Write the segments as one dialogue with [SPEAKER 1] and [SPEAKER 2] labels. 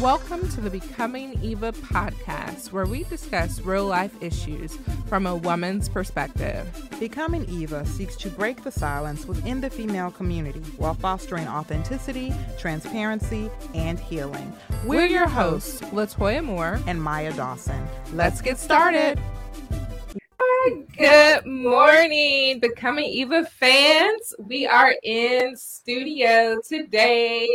[SPEAKER 1] Welcome to the Becoming Eva podcast, where we discuss real life issues from a woman's perspective.
[SPEAKER 2] Becoming Eva seeks to break the silence within the female community while fostering authenticity, transparency, and healing.
[SPEAKER 1] We're your hosts, Latoya Moore
[SPEAKER 2] and Maya Dawson.
[SPEAKER 1] Let's get started. Good morning, Becoming Eva fans. We are in studio today.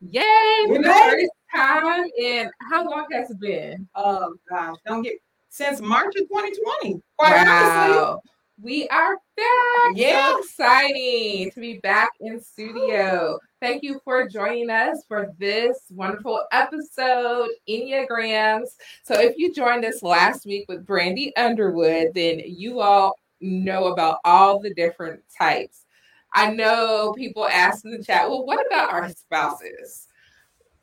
[SPEAKER 1] Yay! For the first time in how long has it been?
[SPEAKER 2] Oh gosh, don't get since March of 2020.
[SPEAKER 1] Quite wow. Honestly. We are back. Yeah. So exciting to be back in studio. Thank you for joining us for this wonderful episode, Enneagrams. So, if you joined us last week with Brandy Underwood, then you all know about all the different types. I know people ask in the chat, well, what about our spouses?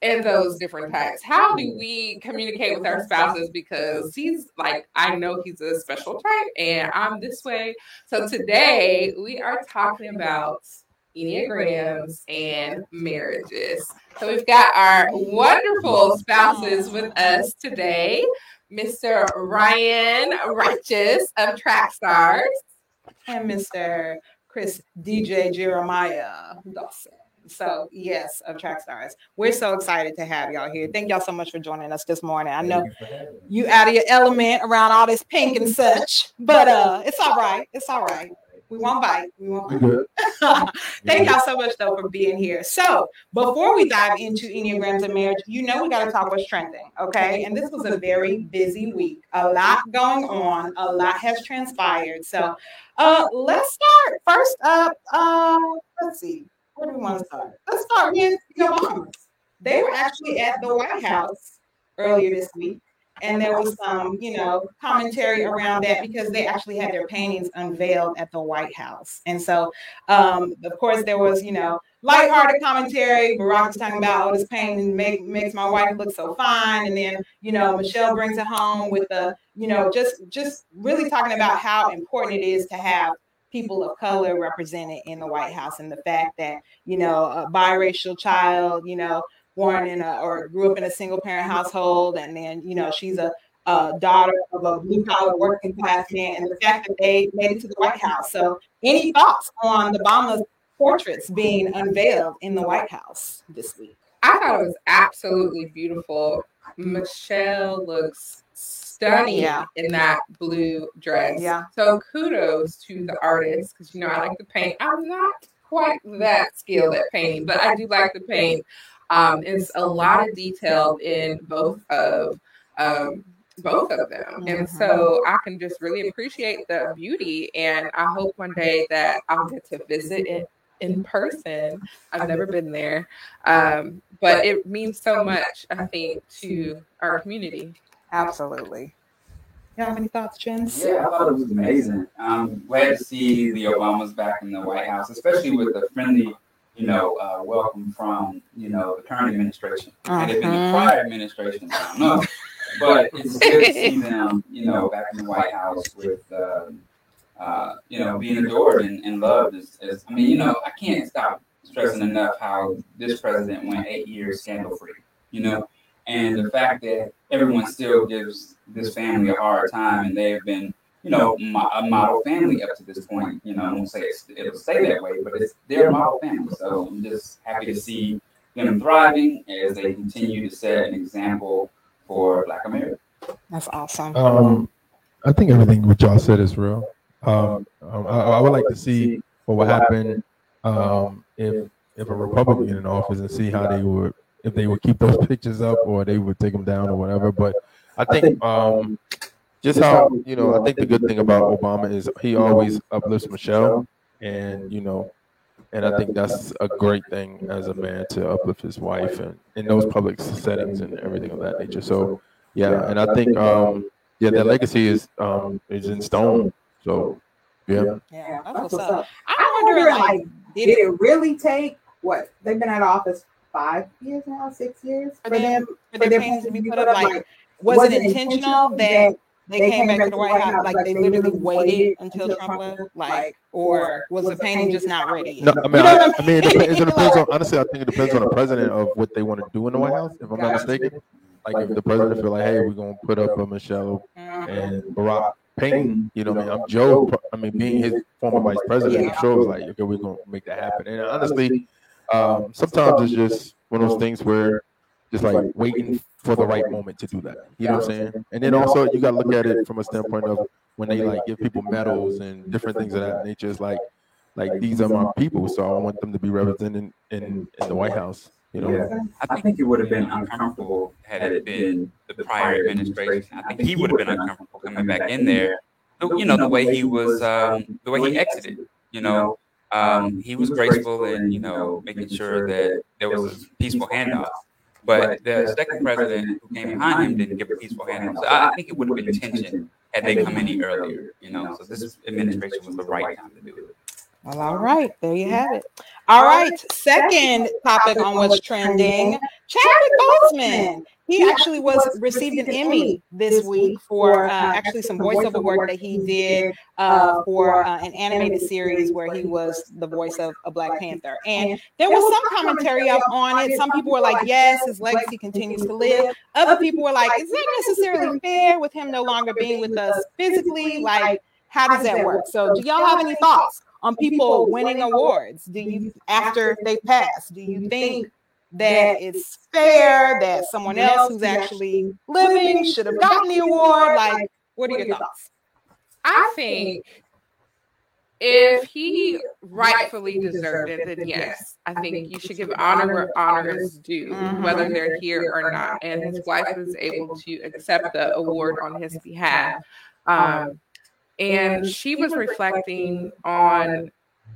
[SPEAKER 1] In those different types. How do we communicate with our spouses? Because he's like, I know he's a special type and I'm this way. So today we are talking about Enneagrams and marriages. So we've got our wonderful spouses with us today. Mr. Ryan Righteous of Track Stars
[SPEAKER 2] and Mr. Chris DJ Jeremiah Dawson. So yes, of Track Stars. We're so excited to have y'all here. Thank y'all so much for joining us this morning. I know you out of your element around all this pink and such, but uh, it's all right. It's all right. We won't bite. We won't bite. Thank y'all so much though for being here. So before we dive into Enneagrams and marriage, you know we got to talk what's trending. Okay. And this was a very busy week. A lot going on. A lot has transpired. So uh let's start. First up, uh, let's see where do we want to start? Let's start with the Obamas. They were actually at the White House earlier this week, and there was some, you know, commentary around that because they actually had their paintings unveiled at the White House. And so, um, of course, there was, you know, lighthearted commentary. Barack was talking about, oh, this painting make, makes my wife look so fine. And then, you know, Michelle brings it home with the, you know, just just really talking about how important it is to have people of oh, color represented in the White House and the fact that, you know, a biracial child, you know, born in a or grew up in a single parent household and then, you know, she's a, a daughter of a blue collar working class man and the fact that they made it to the White House. So any thoughts on the Obama portraits being unveiled in the White House this week?
[SPEAKER 1] I thought it was absolutely beautiful. Michelle looks stunning yeah. in that blue dress. Yeah. So kudos to the artist because you know I like to paint. I'm not quite that skilled at painting, but I do like to paint. Um, it's a lot of detail in both of um, both of them, and mm-hmm. so I can just really appreciate the beauty. And I hope one day that I'll get to visit it in person. I've never been there, um, but it means so much. I think to our community.
[SPEAKER 2] Absolutely. You have any thoughts, Jen?
[SPEAKER 3] Yeah, I thought it was amazing. I'm glad to see the Obamas back in the White House, especially with the friendly, you know, uh, welcome from, you know, the current administration. Uh-huh. Had it been the uh-huh. prior administration, I don't know. but it's good to see them, you know, back in the White House with, uh, uh, you know, being adored and, and loved. As, as, I mean, you know, I can't stop stressing enough how this president went eight years scandal free, you know, and the fact that everyone still gives this family a hard time, and they have been, you know, a model family up to this point. You know, I won't say it'll stay that way, but it's their model family. So I'm just happy to see them thriving as they continue to set an example for Black America.
[SPEAKER 2] That's awesome.
[SPEAKER 4] Um, I think everything what y'all said is real. Um, um, I, I, would like to see what would happen um, if if a Republican in office and see how they would if they would keep those pictures up or they would take them down or whatever. But I think um, just how you know, I think the good thing about Obama is he always uplifts Michelle, and you know, and I think that's a great thing as a man to uplift his wife and in those public settings and everything of that nature. So yeah, and I think um, yeah, that legacy is um, is in stone. So
[SPEAKER 2] yeah, yeah, that's what's up. I wonder, like, did it really take what they've been out of office five years now, six years for, them for their, paintings to be put up. Like, was, was it intentional that they came back to the White House, like they literally waited until Trump left, like, or was the painting just not ready?
[SPEAKER 4] No, I mean, I, I mean, it depends, it depends on. Honestly, I think it depends on the president of what they want to do in the White House. If I'm not mistaken, like if the president feel like, hey, we're gonna put up a Michelle uh-huh. and Barack painting, you know, what I mean, I'm Joe. I mean, being his former vice president, I'm sure was like, okay, we're gonna make that happen. And honestly, um, sometimes it's just one of those things where just like waiting for the right moment to do that. You know what I'm saying? And then also you got to look at it from a standpoint of when they like give people medals and different things of that nature. It's like like these are my people, so I want them to be represented in in, in the White House. You know,
[SPEAKER 3] Yeah, I think it would have been uncomfortable had it been the prior administration. I think he would have been uncomfortable coming back in there. You know, the way he was, um, the way he exited. You know, um, he was graceful and you know making sure that there was a peaceful handoff. But the second president who came behind him didn't give a peaceful handoff. So I I think it would have been tension had they come any earlier. You know, so this administration was the right time to do it.
[SPEAKER 2] Well, all right, there you have it. All right, second topic on what's trending: Chadwick Boseman. He actually was received an Emmy this week for uh, actually some voiceover work that he did uh, for uh, an animated series where he was the voice of a Black Panther. And there was some commentary up on it. Some people were like, "Yes, his legacy continues to live." Other people were like, "Is that necessarily fair with him no longer being with us physically? Like, how does that work?" So, do y'all have any thoughts? on people winning awards? Do you after they pass? Do you think that it's fair that someone else who's actually living should have gotten the award? Like, what are your thoughts?
[SPEAKER 1] I think if he rightfully deserved it, then yes, I think you should give honor where honor is due,
[SPEAKER 2] Mhm.
[SPEAKER 1] whether they're here or not. And his wife was able to accept the award on his behalf. Um, and she was reflecting on,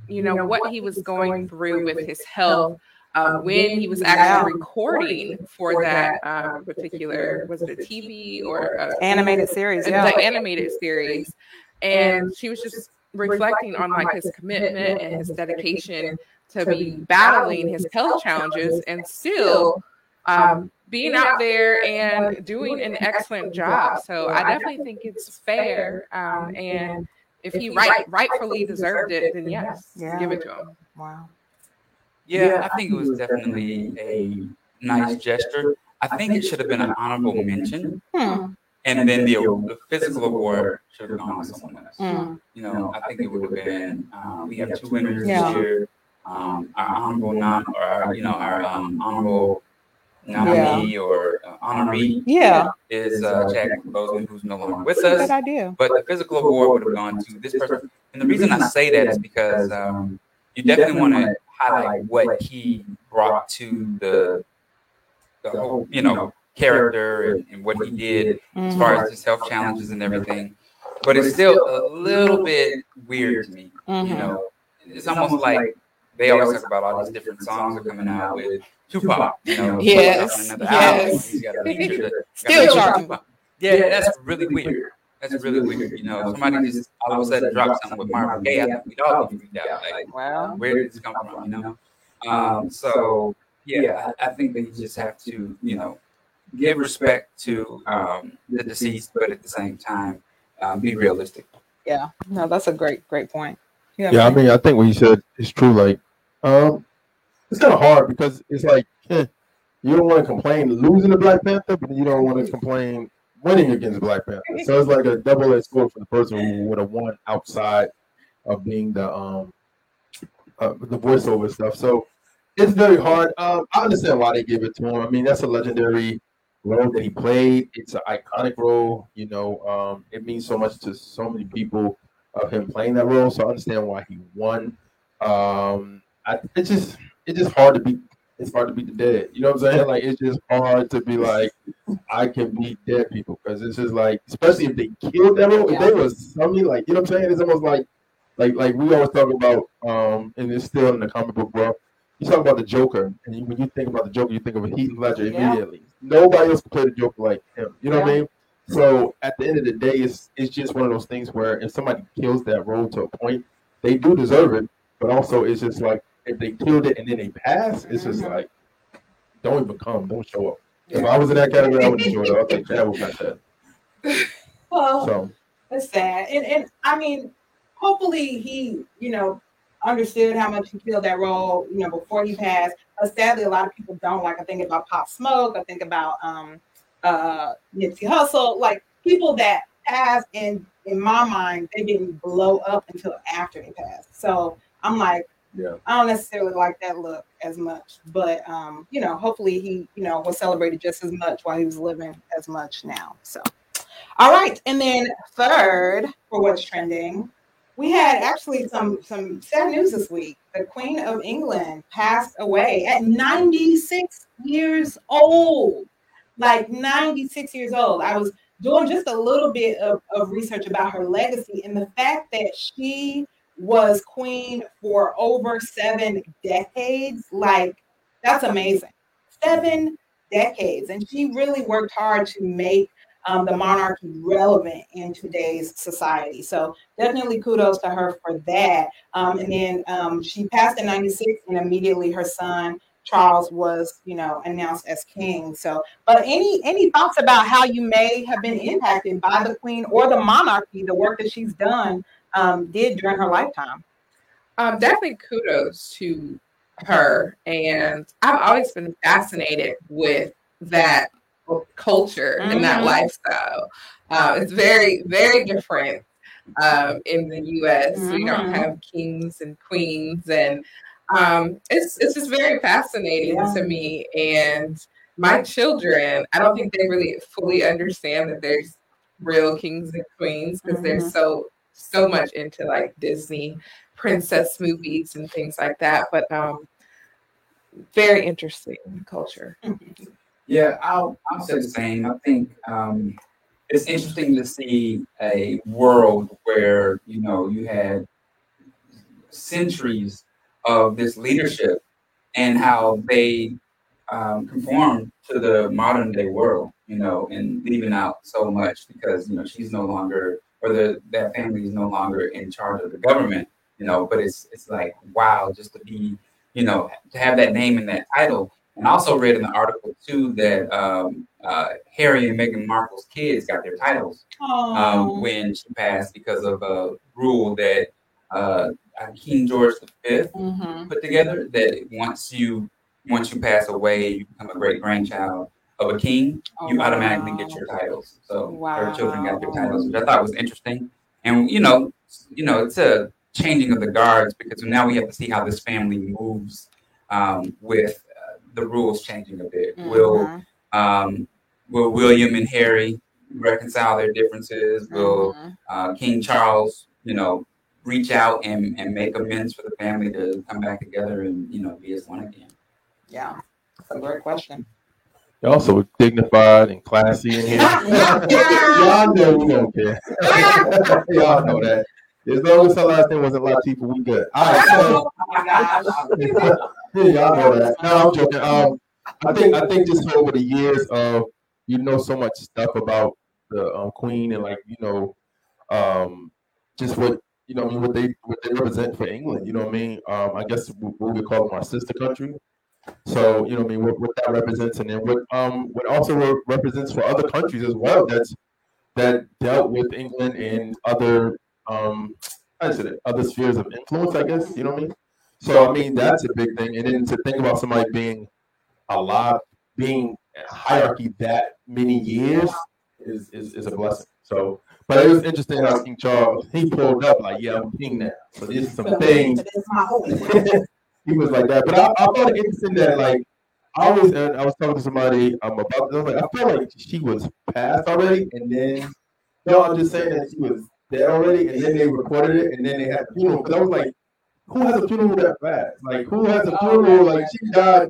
[SPEAKER 1] you know, what he was going through with his health. Uh, when he was actually recording for that um, particular was it a TV or a,
[SPEAKER 2] Animated series,
[SPEAKER 1] the
[SPEAKER 2] yeah.
[SPEAKER 1] animated series, and she was just reflecting on like his commitment and his dedication to be battling his health challenges and still um, being out there and doing an excellent job. So I definitely think it's fair, um, and if he right rightfully deserved it, then yes, give it to him.
[SPEAKER 2] Wow.
[SPEAKER 3] Yeah, I think it was definitely a nice gesture. I think it should have been an honorable mention,
[SPEAKER 2] Hmm.
[SPEAKER 3] and then the, the physical award should have gone to someone else.
[SPEAKER 2] Hmm.
[SPEAKER 3] You know, I think it would have been. Um, we have two winners
[SPEAKER 2] Yeah.
[SPEAKER 3] this year. Um, our honorable non, or our, you know, our um, honorable nominee or uh, honoree
[SPEAKER 2] Yeah.
[SPEAKER 3] is uh, Chadwick Boseman, who's no longer with us.
[SPEAKER 2] Good
[SPEAKER 3] us.
[SPEAKER 2] idea.
[SPEAKER 3] But the physical award would have gone to this person. And the reason I say that is because um, you definitely want to highlight what he brought to the the whole, you know, character and, and what he did as far as his health challenges and everything. But it's still a little bit weird to me. You
[SPEAKER 2] Mhm.
[SPEAKER 3] know, it's almost like they always talk about all these different songs are coming out with Tupac. You know,
[SPEAKER 2] Yes,
[SPEAKER 3] putting out another album,
[SPEAKER 2] yes.
[SPEAKER 3] he's got a feature
[SPEAKER 2] Still
[SPEAKER 3] got a
[SPEAKER 2] charging.
[SPEAKER 3] Tupac. Yeah, that's really weird. That's really weird. You know, somebody just all of a sudden dropped something with Marvin Gaye. I think we'd all be freaked out. Like,
[SPEAKER 2] Well,
[SPEAKER 3] where did this come from? You know. Um, so yeah, I, I think that you just have to, you know, give respect to um, the deceased, but at the same time, um, be realistic.
[SPEAKER 2] yeah. No, that's a great, great point.
[SPEAKER 4] Yeah, I mean, I think what you said is true. Like, um, it's kind of hard because it's like eh, you don't want to complain losing the Black Panther, but you don't want to complain winning against Black Panther. So it's like a double-edged sword for the person who would have won outside of being the um uh, the voiceover stuff. So it's very hard. Um, I understand why they give it to him. I mean, that's a legendary role that he played. It's an iconic role. You know, um, it means so much to so many people of him playing that role. So I understand why he won. Um, I, it's just it's just hard to beat. It's hard to beat the dead. You know what I'm saying? Like it's just hard to be like I can beat dead people because it's just like, especially if they killed that role. If they was something like you know what I'm saying? It's almost like like like we always talk about. Um, and it's still in the comic book world. You talk about the Joker, and you, when you think about the Joker, you think of a Heath Ledger
[SPEAKER 2] Yeah.
[SPEAKER 4] immediately. Nobody else can play the Joker like him. You know what I mean? So at the end of the day, it's it's just one of those things where if somebody kills that role to a point, they do deserve it. But also, it's just like if they killed it and then they pass, it's just like don't even come, don't show up. If I was in that category, I would have showed up. I think Chadwick got that.
[SPEAKER 2] Well, so it's sad, and and I mean, hopefully he, you know, understood how much he filled that role, you know, before he passed. But sadly, a lot of people don't. Like I think about Pop Smoke. I think about um, uh, Nipsey Hussle. Like people that passed, and in my mind, they didn't blow up until after they passed. So I'm like, yeah. I don't necessarily like that look as much, but um, you know, hopefully he, you know, was celebrated just as much while he was living as much now. So, all right, and then third for what's trending, we had actually some some sad news this week. The Queen of England passed away at 96 years old. Like 96 years old. I was doing just a little bit of, of research about her legacy and the fact that she was queen for over seven decades. Like, that's amazing. Seven decades. And she really worked hard to make um, the monarchy relevant in today's society. So definitely kudos to her for that. Um, and then um, she passed in 96 and immediately her son Charles was, you know, announced as king. So, but any any thoughts about how you may have been impacted by the queen or the monarchy, the work that she's done um, did during her lifetime?
[SPEAKER 1] Um, definitely kudos to her, and I've always been fascinated with that culture mm-hmm. and that mm-hmm. lifestyle. Uh, it's very very different um, in the U.S. Mm-hmm. We don't mm-hmm. have kings and queens and um, it's it's just very fascinating yeah. to me. And my children, I don't think they really fully understand that there's real kings and queens because mm-hmm. they're so so much into like Disney princess movies and things like that. But um, very interesting culture.
[SPEAKER 3] Yeah, I'll I'll say the same. I think um, it's interesting to see a world where you know you had centuries of this leadership and how they um, conform to the modern day world, you know, and leaving out so much because you know she's no longer or the that family is no longer in charge of the government, you know. But it's it's like wow, just to be, you know, to have that name and that title. And I also read in the article too that um, uh, Harry and Meghan Markle's kids got their titles um, when she passed because of a rule that uh, King George V mm-hmm. put together that once you once you pass away, you become a great grandchild of a king, oh, you automatically wow. get your titles. So wow. her children got their titles, which I thought was interesting. And you know, you know, it's a changing of the guards because now we have to see how this family moves um, with uh, the rules changing a bit. Mm-hmm. Will um, will William and Harry reconcile their differences? Will mm-hmm. uh, King Charles, you know, reach out and, and make amends for the family to come back together and you know be as one again?
[SPEAKER 2] Yeah, that's a great question.
[SPEAKER 4] You're also dignified and classy in here. Y'all know we don't care. Y'all know that. As long as her last name wasn't Latifah, we good. All right, so y'all know that. No, I'm joking. Um, I think I think just over the years of you know so much stuff about the um, Queen and like you know um, just what you know, I mean, what they what they represent for England. You know what I mean? Um, I guess what we call them our sister country. So you know, I mean, what, what that represents, and then what um what also re- represents for other countries as well. That's that dealt with England and other um how is it other spheres of influence. I guess you know what I mean. So I mean, that's a big thing. And then to think about somebody being alive, being hierarchy that many years is is, is a blessing. So but it was interesting how King Charles he pulled up like, "Yeah, I'm king now." So there's some things. he was like that, but I, I thought it interesting that like I was I was talking to somebody um, about. I was like, I felt like she was passed already, and then no, I'm just saying that she was dead already, and then they recorded it, and then they had a funeral. Because I was like, who has a funeral that fast? Like, who has a funeral like she died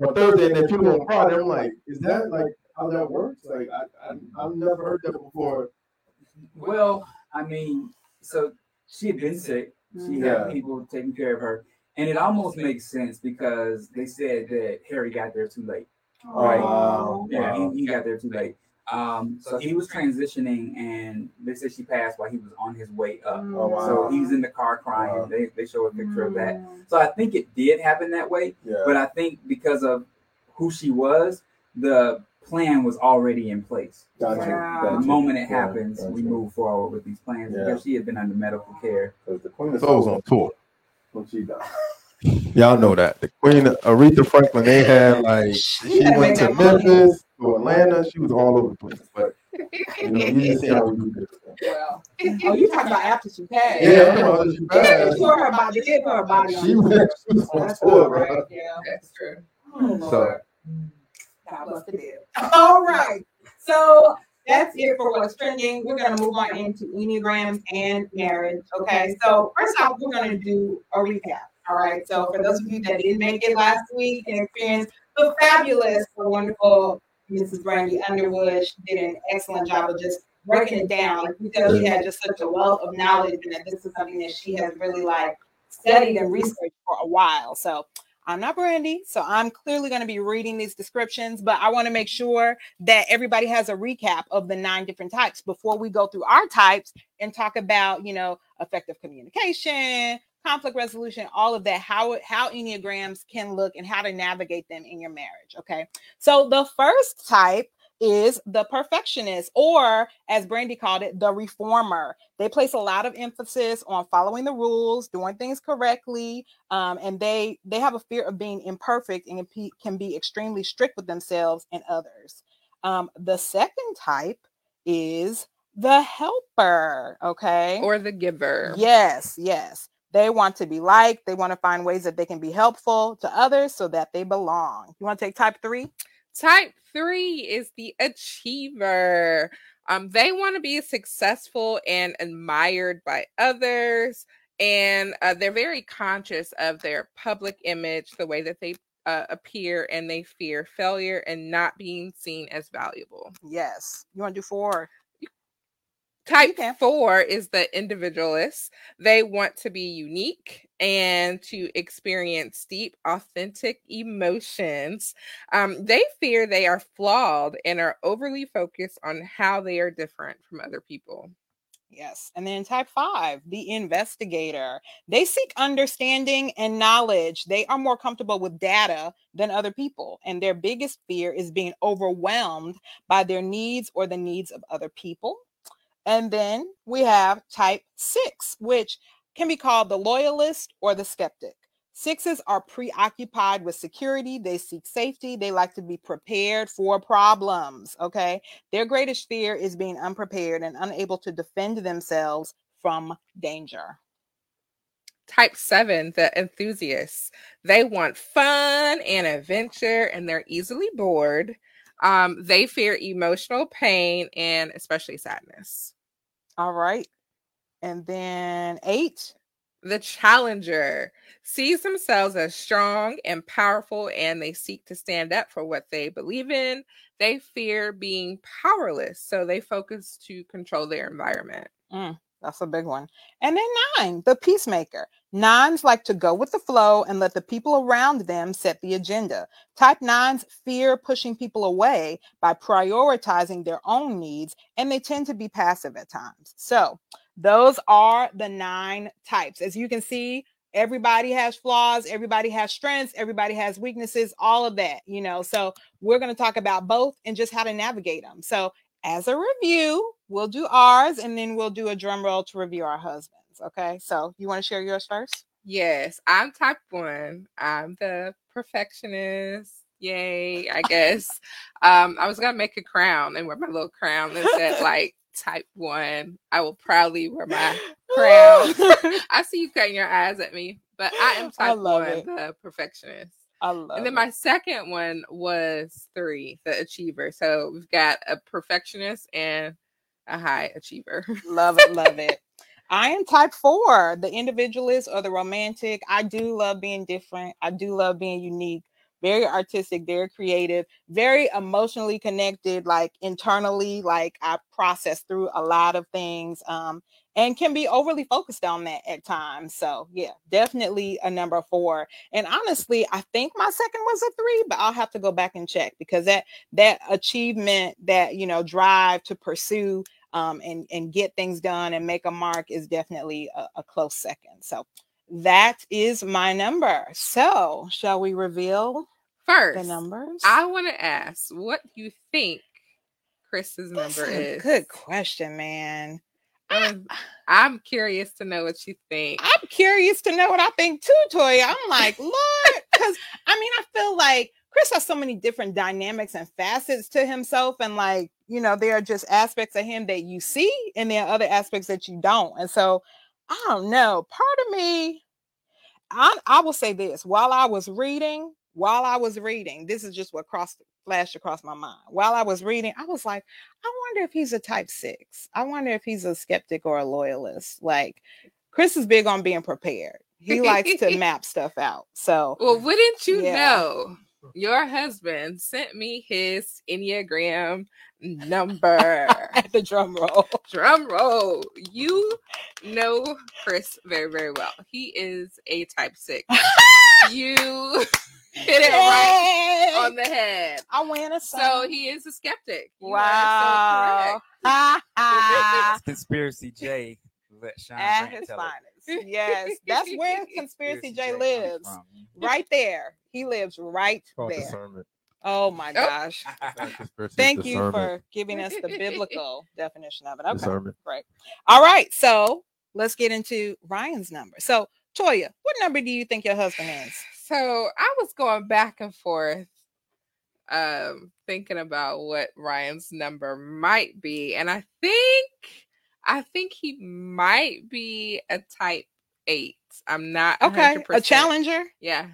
[SPEAKER 4] on Thursday and then funeral on Friday? I'm like, is that like how that works? Like, I, I I've never heard that before
[SPEAKER 3] well, I mean, so she had been sick. She yeah. had people taking care of her. And it almost makes sense because they said that Harry got there too late. Right. Oh, yeah, wow. he, he got there too late. Um, so he was transitioning, and they said she passed while he was on his way up. Oh, wow. So he's in the car crying. Wow. They, they show a picture mm. of that. Mm. So I think it did happen that way. Yeah. But I think because of who she was, the plan was already in place.
[SPEAKER 2] Gotcha.
[SPEAKER 3] Like,
[SPEAKER 2] Wow.
[SPEAKER 3] The moment it
[SPEAKER 4] Yeah,
[SPEAKER 3] happens, we move forward with these plans
[SPEAKER 4] Yeah.
[SPEAKER 3] because she had been under medical care.
[SPEAKER 4] Because the Queen of Soul was on tour.
[SPEAKER 5] When she died.
[SPEAKER 4] Y'all know that. The Queen Aretha Franklin, they had like she
[SPEAKER 2] Yeah,
[SPEAKER 4] went to
[SPEAKER 2] make money.
[SPEAKER 4] Memphis, to Atlanta, she was all over the place. But you know, you just see how we do this.
[SPEAKER 2] Well, oh, you talking about after she passed?
[SPEAKER 4] Yeah, I'm talking she
[SPEAKER 2] She
[SPEAKER 4] passed.
[SPEAKER 2] tore her body. She her body.
[SPEAKER 4] She was, she was on
[SPEAKER 2] That's
[SPEAKER 4] tour,
[SPEAKER 2] all right.
[SPEAKER 4] bro.
[SPEAKER 2] Yeah.
[SPEAKER 1] That's true.
[SPEAKER 2] Oh,
[SPEAKER 4] So
[SPEAKER 2] Lord. God bless the dead. All right. So that's it for what's trending. We're going to move on into Enneagrams and marriage. Okay. So, first off, we're going to do a recap. All right. So, for those of you that didn't make it last week and experience the fabulous, the wonderful Mrs. Brandy Underwood, she did an excellent job of just breaking it down because she had just such a wealth of knowledge and that this is something that she has really like studied and researched for a while. So, I'm not Brandy, so I'm clearly going to be reading these descriptions, but I want to make sure that everybody has a recap of the nine different types before we go through our types and talk about, you know, effective communication, conflict resolution, all of that, how how enneagrams can look and how to navigate them in your marriage, okay? So the first type is the perfectionist, or as Brandy called it, the reformer. They place a lot of emphasis on following the rules, doing things correctly, um, and they they have a fear of being imperfect and can be- can be extremely strict with themselves and others. Um, the second type is the helper. Okay.
[SPEAKER 1] Or the giver.
[SPEAKER 2] Yes, yes. They want to be liked. They want to find ways that they can be helpful to others so that they belong. You want to take type three?
[SPEAKER 1] Type three is the achiever. Um, they want to be successful and admired by others, and uh, they're very conscious of their public image, the way that they uh, appear, and they fear failure and not being seen as valuable.
[SPEAKER 2] Yes. You want to do four?
[SPEAKER 1] Type four is the individualist. They want to be unique and to experience deep, authentic emotions. Um, they fear they are flawed and are overly focused on how they are different from other people.
[SPEAKER 2] Yes. And then type five, the investigator. They seek understanding and knowledge. They are more comfortable with data than other people. And their biggest fear is being overwhelmed by their needs or the needs of other people. And then we have type six, which can be called the loyalist or the skeptic. Sixes are preoccupied with security. They seek safety. They like to be prepared for problems. Okay. Their greatest fear is being unprepared and unable to defend themselves from danger.
[SPEAKER 1] Type seven, the enthusiasts. They want fun and adventure and they're easily bored. Um, they fear emotional pain and especially sadness.
[SPEAKER 2] All right. And then eight.
[SPEAKER 1] The challenger sees themselves as strong and powerful, and they seek to stand up for what they believe in. They fear being powerless, so they focus to control their environment.
[SPEAKER 2] Mm, that's a big one. And then nine, the peacemaker. Nines like to go with the flow and let the people around them set the agenda. Type nines fear pushing people away by prioritizing their own needs, and they tend to be passive at times. So, those are the nine types. As you can see, everybody has flaws, everybody has strengths, everybody has weaknesses, all of that, you know. So, we're going to talk about both and just how to navigate them. So, as a review, we'll do ours and then we'll do a drum roll to review our husbands. Okay. So, you want to share yours first?
[SPEAKER 1] Yes, I'm type one. I'm the perfectionist. Yay, I guess. um, I was gonna make a crown and wear my little crown that said like type one. I will proudly wear my crown. I see you cutting your eyes at me, but I am
[SPEAKER 2] I
[SPEAKER 1] type
[SPEAKER 2] love
[SPEAKER 1] one,
[SPEAKER 2] it.
[SPEAKER 1] the perfectionist.
[SPEAKER 2] I love
[SPEAKER 1] And then
[SPEAKER 2] it.
[SPEAKER 1] my second one was three, the achiever. So we've got a perfectionist and a high achiever.
[SPEAKER 2] Love it, love it. I am type four, the individualist or the romantic. I do love being different. I do love being unique, very artistic, very creative, very emotionally connected, like internally, like I process through a lot of things. Um, and can be overly focused on that at times. So yeah, definitely a number four. And honestly, I think my second was a three, but I'll have to go back and check because that that achievement, that you know, drive to pursue um, and and get things done and make a mark is definitely a, a close second. So that is my number. So shall we reveal?
[SPEAKER 1] First,
[SPEAKER 2] the numbers.
[SPEAKER 1] I want to ask what you think Chris's number
[SPEAKER 2] That's a
[SPEAKER 1] is.
[SPEAKER 2] Good question, man.
[SPEAKER 1] I'm, I'm curious to know what you think.
[SPEAKER 2] I'm curious to know what I think too, Toya. I'm like, Lord, because I mean, I feel like Chris has so many different dynamics and facets to himself, and like, you know, there are just aspects of him that you see, and there are other aspects that you don't. And so, I don't know. Part of me, I, I will say this: while I was reading, while I was reading, this is just what crossed flashed across my mind. While I was reading, I was like, I wonder if he's a type six. I wonder if he's a skeptic or a loyalist. Like, Chris is big on being prepared. He likes to map stuff out. So,
[SPEAKER 1] Well, wouldn't you
[SPEAKER 2] Yeah.
[SPEAKER 1] know? Your husband sent me his Enneagram number.
[SPEAKER 2] at the drum roll.
[SPEAKER 1] Drum roll. You know Chris very, very well. He is a type six. you hit it right on the head.
[SPEAKER 2] I win a
[SPEAKER 1] So he is a skeptic. You
[SPEAKER 2] wow.
[SPEAKER 1] so correct.
[SPEAKER 2] Ha, ha.
[SPEAKER 3] Conspiracy J. Let shine
[SPEAKER 2] At
[SPEAKER 3] bright
[SPEAKER 2] his finest. Yes, that's where Conspiracy J lives. Right there. He lives right there.
[SPEAKER 4] discernment.
[SPEAKER 2] Oh my gosh. Thank you
[SPEAKER 4] discernment.
[SPEAKER 2] for giving us the biblical definition of it. Okay.
[SPEAKER 4] discernment.
[SPEAKER 2] Great. All right. So let's get into Ryan's number. So, Toya, what number do you think your husband is?
[SPEAKER 1] So I was going back and forth, um, thinking about what Ryan's number might be, and I think I think he might be a type eight. I'm not
[SPEAKER 2] Okay. A
[SPEAKER 1] 100%.
[SPEAKER 2] challenger.
[SPEAKER 1] Yeah,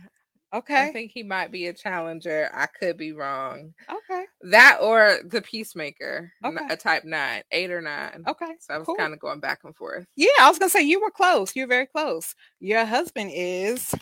[SPEAKER 2] Okay.
[SPEAKER 1] I think he might be a challenger. I could be wrong.
[SPEAKER 2] Okay.
[SPEAKER 1] That or the peacemaker,
[SPEAKER 2] Okay.
[SPEAKER 1] a type nine, eight or nine.
[SPEAKER 2] Okay.
[SPEAKER 1] So I was
[SPEAKER 2] cool.
[SPEAKER 1] kind of going back and forth.
[SPEAKER 2] Yeah, I was gonna say you were close. You're very close. Your husband is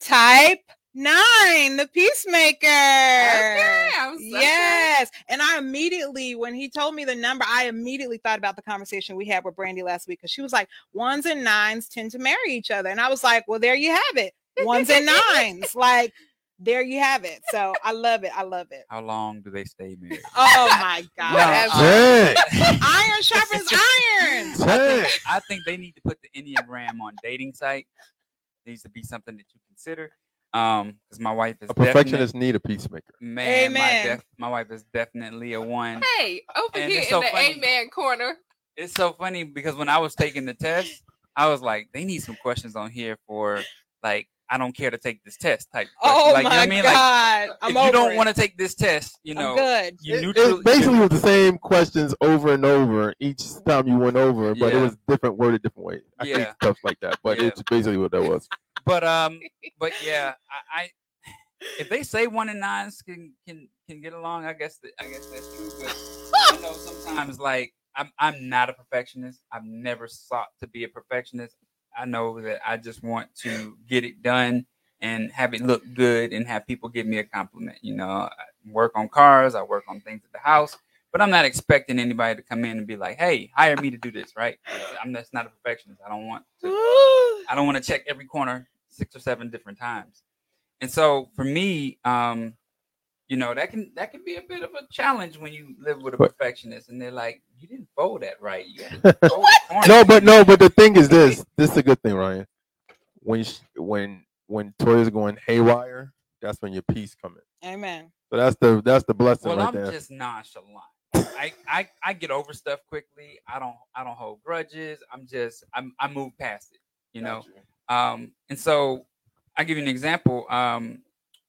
[SPEAKER 2] type nine, the peacemaker.
[SPEAKER 1] Okay, I was- okay.
[SPEAKER 2] Yes. And I immediately, when he told me the number, I immediately thought about the conversation we had with Brandy last week because she was like, ones and nines tend to marry each other. And I was like, well, there you have it. Ones and nines. Like, there you have it. So I love it. I love it.
[SPEAKER 3] How long do they stay married?
[SPEAKER 2] Oh my God.
[SPEAKER 1] Whatever.
[SPEAKER 4] Dang.
[SPEAKER 2] Iron sharpens iron.
[SPEAKER 3] I think, I think they need to put the Enneagram on dating site. needs to be something that you consider. Um, because my wife is
[SPEAKER 4] A perfectionist need a peacemaker.
[SPEAKER 3] Man, my,
[SPEAKER 2] Amen.
[SPEAKER 3] def- my wife is definitely a one.
[SPEAKER 1] Hey, over
[SPEAKER 3] And
[SPEAKER 1] here in
[SPEAKER 3] so
[SPEAKER 1] the
[SPEAKER 3] funny.
[SPEAKER 1] amen corner.
[SPEAKER 3] It's so funny because when I was taking the test, I was like, they need some questions on here for like, I don't care to take this test type.
[SPEAKER 2] Oh
[SPEAKER 3] like,
[SPEAKER 2] my
[SPEAKER 3] you know I mean? Like,
[SPEAKER 2] God. I'm
[SPEAKER 3] if
[SPEAKER 2] over
[SPEAKER 3] you don't
[SPEAKER 2] it.
[SPEAKER 3] want to take this test, you
[SPEAKER 2] I'm
[SPEAKER 3] know,
[SPEAKER 2] good.
[SPEAKER 3] you
[SPEAKER 4] It-
[SPEAKER 3] neutral.
[SPEAKER 4] it basically was the same questions over and over each time you went over, but it was different worded different way. I hate
[SPEAKER 3] Yeah.
[SPEAKER 4] stuff like that, but
[SPEAKER 3] Yeah.
[SPEAKER 4] it's basically what that was.
[SPEAKER 3] But um, but yeah, I, I if they say one and nines can can can get along, I guess that I guess that's true. But you know, sometimes like I'm I'm not a perfectionist. I've never sought to be a perfectionist. I know that I just want to get it done and have it look good and have people give me a compliment. You know, I work on cars, I work on things at the house, but I'm not expecting anybody to come in and be like, "Hey, hire me to do this." Right? I'm just not a perfectionist. I don't want to. I don't want to check every corner six or seven different times. And so for me, um, you know, that can that can be a bit of a challenge when you live with a perfectionist and they're like, you didn't fold that right. You fold.
[SPEAKER 4] No, but no, but the thing is this. This is a good thing, Ryan. When sh- when when Toya's going haywire, that's when your peace coming.
[SPEAKER 2] Amen.
[SPEAKER 4] So that's the that's the blessing
[SPEAKER 3] Well,
[SPEAKER 4] right
[SPEAKER 3] I'm
[SPEAKER 4] there.
[SPEAKER 3] just nonchalant. I, I I get over stuff quickly. I don't I don't hold grudges. I'm just I'm I move past it. You know. Um, and so I give you an example. Um,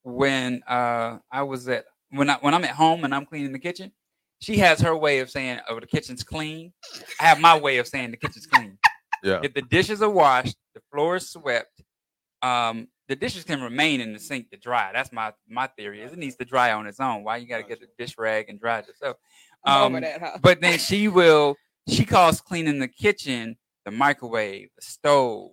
[SPEAKER 3] when uh, I was at when I when I'm at home and I'm cleaning the kitchen, she has her way of saying, "Oh, the kitchen's clean." I have my way of saying the kitchen's clean.
[SPEAKER 4] Yeah.
[SPEAKER 3] If the dishes are washed, the floor is swept, um, the dishes can remain in the sink to dry. That's my my theory. Is it needs to dry on its own. Why you got to get the dish rag and dry it yourself?
[SPEAKER 2] I'm
[SPEAKER 3] Um,
[SPEAKER 2] over that, huh?
[SPEAKER 3] but then she will she calls cleaning the kitchen the microwave the stove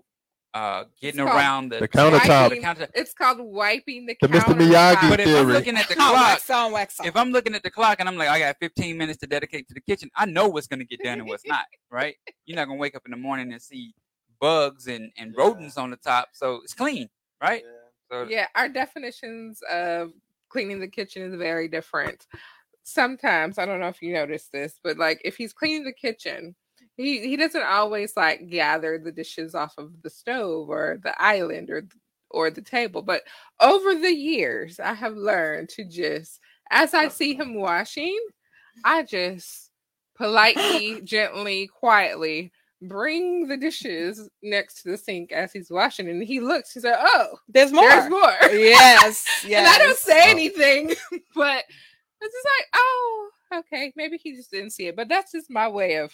[SPEAKER 3] uh getting
[SPEAKER 1] It's
[SPEAKER 3] around the
[SPEAKER 4] The countertop.
[SPEAKER 3] the countertop.
[SPEAKER 1] It's called wiping the,
[SPEAKER 4] The Mr.
[SPEAKER 1] countertop.
[SPEAKER 4] Miyagi
[SPEAKER 3] but if i'm looking at the clock
[SPEAKER 2] wax on, wax on.
[SPEAKER 3] if i'm looking at the clock and i'm like i got 15 minutes to dedicate to the kitchen i know what's going to get done and what's not right you're not going to wake up in the morning and see bugs and and rodents on the top so it's clean right so
[SPEAKER 1] Yeah, our definitions of cleaning the kitchen is very different. Sometimes I don't know if you noticed this, but like if he's cleaning the kitchen, he he doesn't always like gather the dishes off of the stove or the island or or the table. But over the years, I have learned to just, as I see him washing, I just politely, gently, quietly bring the dishes next to the sink as he's washing. And he looks, he's like Oh,
[SPEAKER 2] There's more.
[SPEAKER 1] there's more.
[SPEAKER 2] Yes. Yes.
[SPEAKER 1] And I don't say
[SPEAKER 4] Oh.
[SPEAKER 1] anything, but it's just like, oh, okay, maybe he just didn't see it. But that's just my way of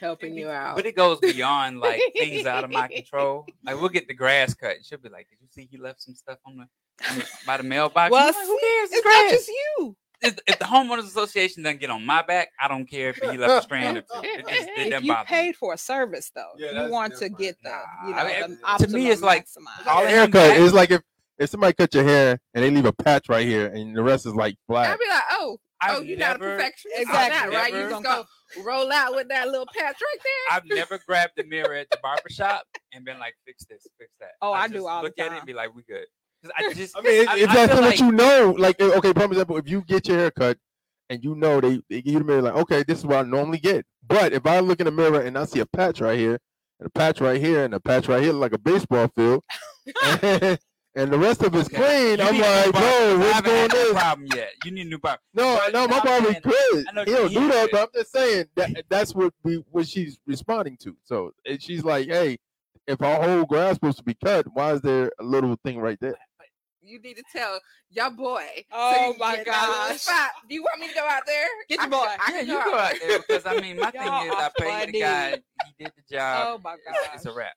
[SPEAKER 1] helping you out.
[SPEAKER 3] But it goes beyond like things out of my control. Like we'll get the grass cut, and she'll be like, "Did you see he left some stuff on the, on the by the mailbox?"
[SPEAKER 2] Well,
[SPEAKER 3] like, who cares? It's
[SPEAKER 2] It's not just you.
[SPEAKER 3] If, if the homeowners association doesn't get on my back, I don't care if he left a strand or two. It just it
[SPEAKER 2] If you
[SPEAKER 3] bother me.
[SPEAKER 2] paid for a service, though,
[SPEAKER 4] Yeah,
[SPEAKER 2] you
[SPEAKER 4] that's
[SPEAKER 2] want to get the,
[SPEAKER 3] Nah,
[SPEAKER 2] you know,
[SPEAKER 3] I mean,
[SPEAKER 2] the
[SPEAKER 3] to me, it's like-
[SPEAKER 2] maximize.
[SPEAKER 3] All
[SPEAKER 4] haircut
[SPEAKER 3] back.
[SPEAKER 4] is like if if somebody cut your hair and they leave a patch right here and the rest is like
[SPEAKER 1] flat,
[SPEAKER 4] I'd
[SPEAKER 1] be like, oh,
[SPEAKER 3] I've
[SPEAKER 1] oh, you're not a perfectionist.
[SPEAKER 2] Exactly.
[SPEAKER 1] Exactly. right? You
[SPEAKER 3] never-
[SPEAKER 1] just go roll out with that little patch right there.
[SPEAKER 3] I've never grabbed the mirror at the barber shop and been like, "Fix this, fix that."
[SPEAKER 2] Oh, I do
[SPEAKER 3] just
[SPEAKER 2] all the
[SPEAKER 3] look at it and be like, "We good." 'Cause I just,
[SPEAKER 4] I mean, it's,
[SPEAKER 3] I-
[SPEAKER 4] it's
[SPEAKER 3] I
[SPEAKER 4] just what
[SPEAKER 3] like-
[SPEAKER 4] you know. Like, eh, okay, for example, if you get your hair cut and you know they, they give you the mirror, like, okay, this is what I normally get. But if I look in the mirror and I see a patch right here, and a patch right here, and a patch right here, like a baseball field, and, and the rest of it's
[SPEAKER 3] Okay.
[SPEAKER 4] clean,
[SPEAKER 3] You
[SPEAKER 4] I'm
[SPEAKER 3] need a new
[SPEAKER 4] like, bro, what's going
[SPEAKER 3] had that
[SPEAKER 4] on?
[SPEAKER 3] problem yet. You need a new barber.
[SPEAKER 4] No,
[SPEAKER 3] But
[SPEAKER 4] no, my
[SPEAKER 3] I'm
[SPEAKER 4] barber's good. He don't do that, but I'm just saying that that's what we what she's responding to. So and she's like, hey, if our whole grass supposed to be cut, why is there a little thing right there?
[SPEAKER 1] You need to tell your boy.
[SPEAKER 2] Oh
[SPEAKER 1] you
[SPEAKER 2] my
[SPEAKER 1] get
[SPEAKER 2] gosh.
[SPEAKER 1] Do you want me to go out there?
[SPEAKER 2] Get
[SPEAKER 1] I
[SPEAKER 2] your
[SPEAKER 1] can-
[SPEAKER 2] boy.
[SPEAKER 1] I
[SPEAKER 3] Yeah,
[SPEAKER 1] can
[SPEAKER 3] you go out there because I mean, my thing is, I
[SPEAKER 2] are
[SPEAKER 3] paid the guy. He did the job.
[SPEAKER 2] Oh my
[SPEAKER 3] it's,
[SPEAKER 2] gosh.
[SPEAKER 3] it's a wrap.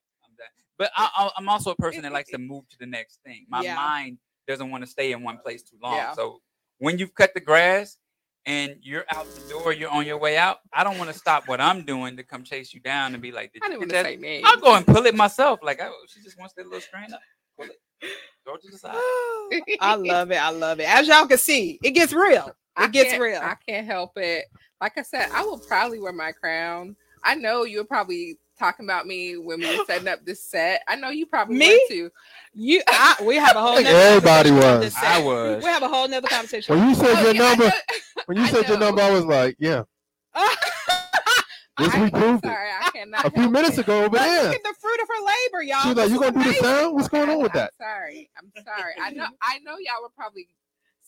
[SPEAKER 3] I'm done. But I, I, I'm also a person that likes to move to the next thing. My
[SPEAKER 2] Yeah.
[SPEAKER 3] mind doesn't want to stay in one place too long.
[SPEAKER 2] Yeah.
[SPEAKER 3] So when you've cut the grass and you're out the door, you're on your way out. I don't want to stop what I'm doing to come chase you down and be like, Did
[SPEAKER 1] I
[SPEAKER 3] you
[SPEAKER 1] didn't want to
[SPEAKER 3] that?
[SPEAKER 1] say names.
[SPEAKER 3] I'll go and pull it myself. Like, oh, she just wants that little strand up. Pull it. Throw it to the side.
[SPEAKER 2] I love it. I love it. As y'all can see, it gets real.
[SPEAKER 1] I
[SPEAKER 2] It gets real.
[SPEAKER 1] I can't help it. Like I said, I will probably wear my crown. I know you'll probably talking about me when we were setting up this set. I know you probably
[SPEAKER 2] Me?
[SPEAKER 1] were too.
[SPEAKER 2] You, I, we have a whole.
[SPEAKER 4] think
[SPEAKER 2] nother
[SPEAKER 4] everybody was.
[SPEAKER 3] I was.
[SPEAKER 2] We have a whole nother conversation.
[SPEAKER 4] When you said
[SPEAKER 1] Oh,
[SPEAKER 4] your
[SPEAKER 1] yeah,
[SPEAKER 4] number,
[SPEAKER 1] know-
[SPEAKER 4] when you
[SPEAKER 1] I
[SPEAKER 4] said your number, I was like, yeah, this
[SPEAKER 1] I-
[SPEAKER 4] we proved it.
[SPEAKER 1] I cannot.
[SPEAKER 4] A few minutes
[SPEAKER 1] it.
[SPEAKER 4] ago over
[SPEAKER 2] But
[SPEAKER 4] there.
[SPEAKER 2] look at the fruit of her labor, y'all.
[SPEAKER 4] She was like, you gonna do the sound? What's going on with
[SPEAKER 1] I'm
[SPEAKER 4] that?
[SPEAKER 1] sorry. I'm sorry. I know. I know y'all were probably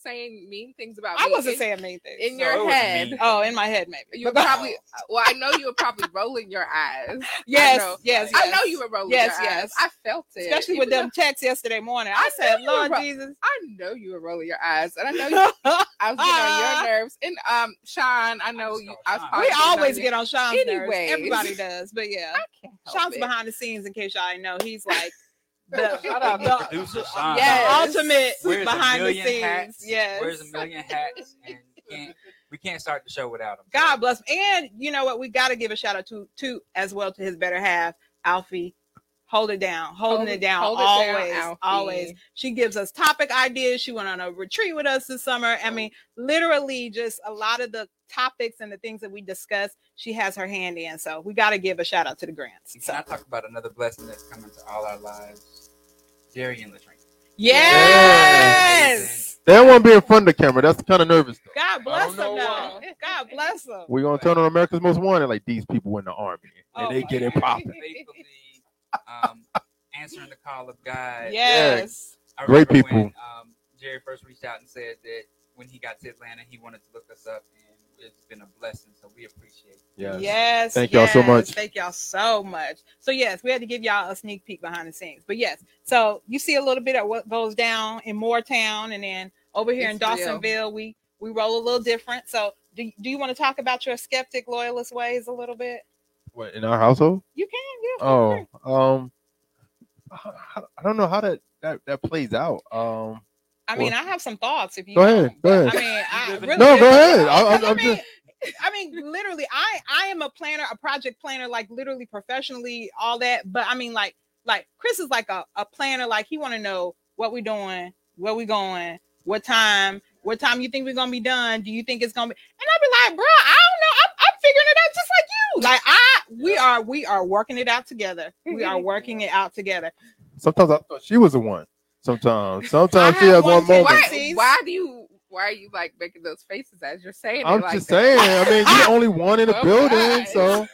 [SPEAKER 1] saying mean things about me.
[SPEAKER 2] I wasn't
[SPEAKER 1] in,
[SPEAKER 2] saying mean things.
[SPEAKER 1] in
[SPEAKER 3] No,
[SPEAKER 1] your
[SPEAKER 3] it
[SPEAKER 1] head.
[SPEAKER 2] oh, in my head, maybe.
[SPEAKER 1] You were probably. Well, I know you were probably rolling your eyes.
[SPEAKER 2] yes,
[SPEAKER 1] know.
[SPEAKER 2] yes,
[SPEAKER 1] I know you were rolling
[SPEAKER 2] Yes,
[SPEAKER 1] your
[SPEAKER 2] yes.
[SPEAKER 1] eyes. I felt it.
[SPEAKER 2] Especially with them texts yesterday morning. I,
[SPEAKER 1] I
[SPEAKER 2] said,
[SPEAKER 1] knew you were
[SPEAKER 2] Lord
[SPEAKER 1] ro-
[SPEAKER 2] Jesus.
[SPEAKER 1] I know you were rolling your eyes, and I know you, I was getting on your nerves. And um, Sean, I know
[SPEAKER 3] just
[SPEAKER 1] you. I was
[SPEAKER 2] we
[SPEAKER 1] getting on
[SPEAKER 2] always get on Sean's nerves.
[SPEAKER 1] Anyways.
[SPEAKER 2] Everybody does. But yeah.
[SPEAKER 1] I can't help
[SPEAKER 2] Sean's
[SPEAKER 1] it.
[SPEAKER 2] behind the scenes in case y'all didn't know. He's like the,
[SPEAKER 3] Shout out
[SPEAKER 2] the-
[SPEAKER 3] producer Sean.
[SPEAKER 2] the
[SPEAKER 1] Yes.
[SPEAKER 2] ultimate
[SPEAKER 3] Wears
[SPEAKER 2] behind the scenes.
[SPEAKER 3] hats.
[SPEAKER 2] Yes.
[SPEAKER 3] Wears a million hats, and we can't, we can't start the show without him.
[SPEAKER 2] God bless him. And you know what? We got to give a shout out to to as well to his better half, Alfie. Hold it down, holding
[SPEAKER 1] Hold
[SPEAKER 2] it
[SPEAKER 1] it-
[SPEAKER 2] down
[SPEAKER 1] hold it down,
[SPEAKER 2] always, always. She gives us topic ideas. She went on a retreat with us this summer. I mean, literally, just a lot of the topics and the things that we discuss, she has her hand in. So we got to give a shout out to the grants.
[SPEAKER 3] Can
[SPEAKER 2] So
[SPEAKER 3] I talk about another blessing that's coming to all our lives? Jerry and Latrina.
[SPEAKER 2] yes,
[SPEAKER 4] They don't want to be in front of the camera. That's kind of nervous. Though.
[SPEAKER 2] God bless them. Now. God bless them.
[SPEAKER 4] We're gonna turn on America's Most Wanted like these people in the army, and
[SPEAKER 2] Oh
[SPEAKER 4] they get it
[SPEAKER 2] God.
[SPEAKER 4] popping.
[SPEAKER 3] Faithfully um, answering the call of God.
[SPEAKER 2] Yes.
[SPEAKER 3] I
[SPEAKER 4] Great people.
[SPEAKER 3] When, um, Jerry first reached out and said that when he got to Atlanta, he wanted to look us up, and it's been a blessing. So we appreciate it.
[SPEAKER 4] Yes.
[SPEAKER 2] Yes.
[SPEAKER 4] Thank y'all so much.
[SPEAKER 2] Thank y'all so much. So yes, we had to give y'all a sneak peek behind the scenes. But yes, so you see a little bit of what goes down in Moortown, and then over here in
[SPEAKER 1] It's real.
[SPEAKER 2] Dawsonville, we we roll a little different. So do, do you want to talk about your skeptic loyalist ways a little bit?
[SPEAKER 4] What in our household?
[SPEAKER 2] You can. Yeah.
[SPEAKER 4] Oh, um, I I don't know how that that, that plays out. Um,
[SPEAKER 2] I mean, I have some thoughts. If you
[SPEAKER 4] Go ahead, go ahead.
[SPEAKER 2] I mean, I really,
[SPEAKER 4] No, go ahead. I- I'm-
[SPEAKER 2] I
[SPEAKER 4] I'm
[SPEAKER 2] mean, I mean, literally, I I am a planner, a project planner, like literally professionally, all that. But I mean, like, like Chris is like a, a planner. Like he want to know what we doing, where we going, what time, what time you think we're gonna be done. Do you think it's gonna be? And I'd be like, bro, I don't know. I'm, I'm figuring it out just like you. Like I, we are, we are working it out together. We are working it out together.
[SPEAKER 4] sometimes I thought she was the one. Sometimes, sometimes
[SPEAKER 2] I
[SPEAKER 4] she has
[SPEAKER 2] one
[SPEAKER 4] one moment.
[SPEAKER 1] Why, why do you? Why are you like making those faces as you're saying?
[SPEAKER 4] I'm
[SPEAKER 1] like
[SPEAKER 4] just
[SPEAKER 1] that?
[SPEAKER 4] saying. I mean, you're the only one in the
[SPEAKER 1] Oh,
[SPEAKER 4] building,
[SPEAKER 1] God.
[SPEAKER 4] so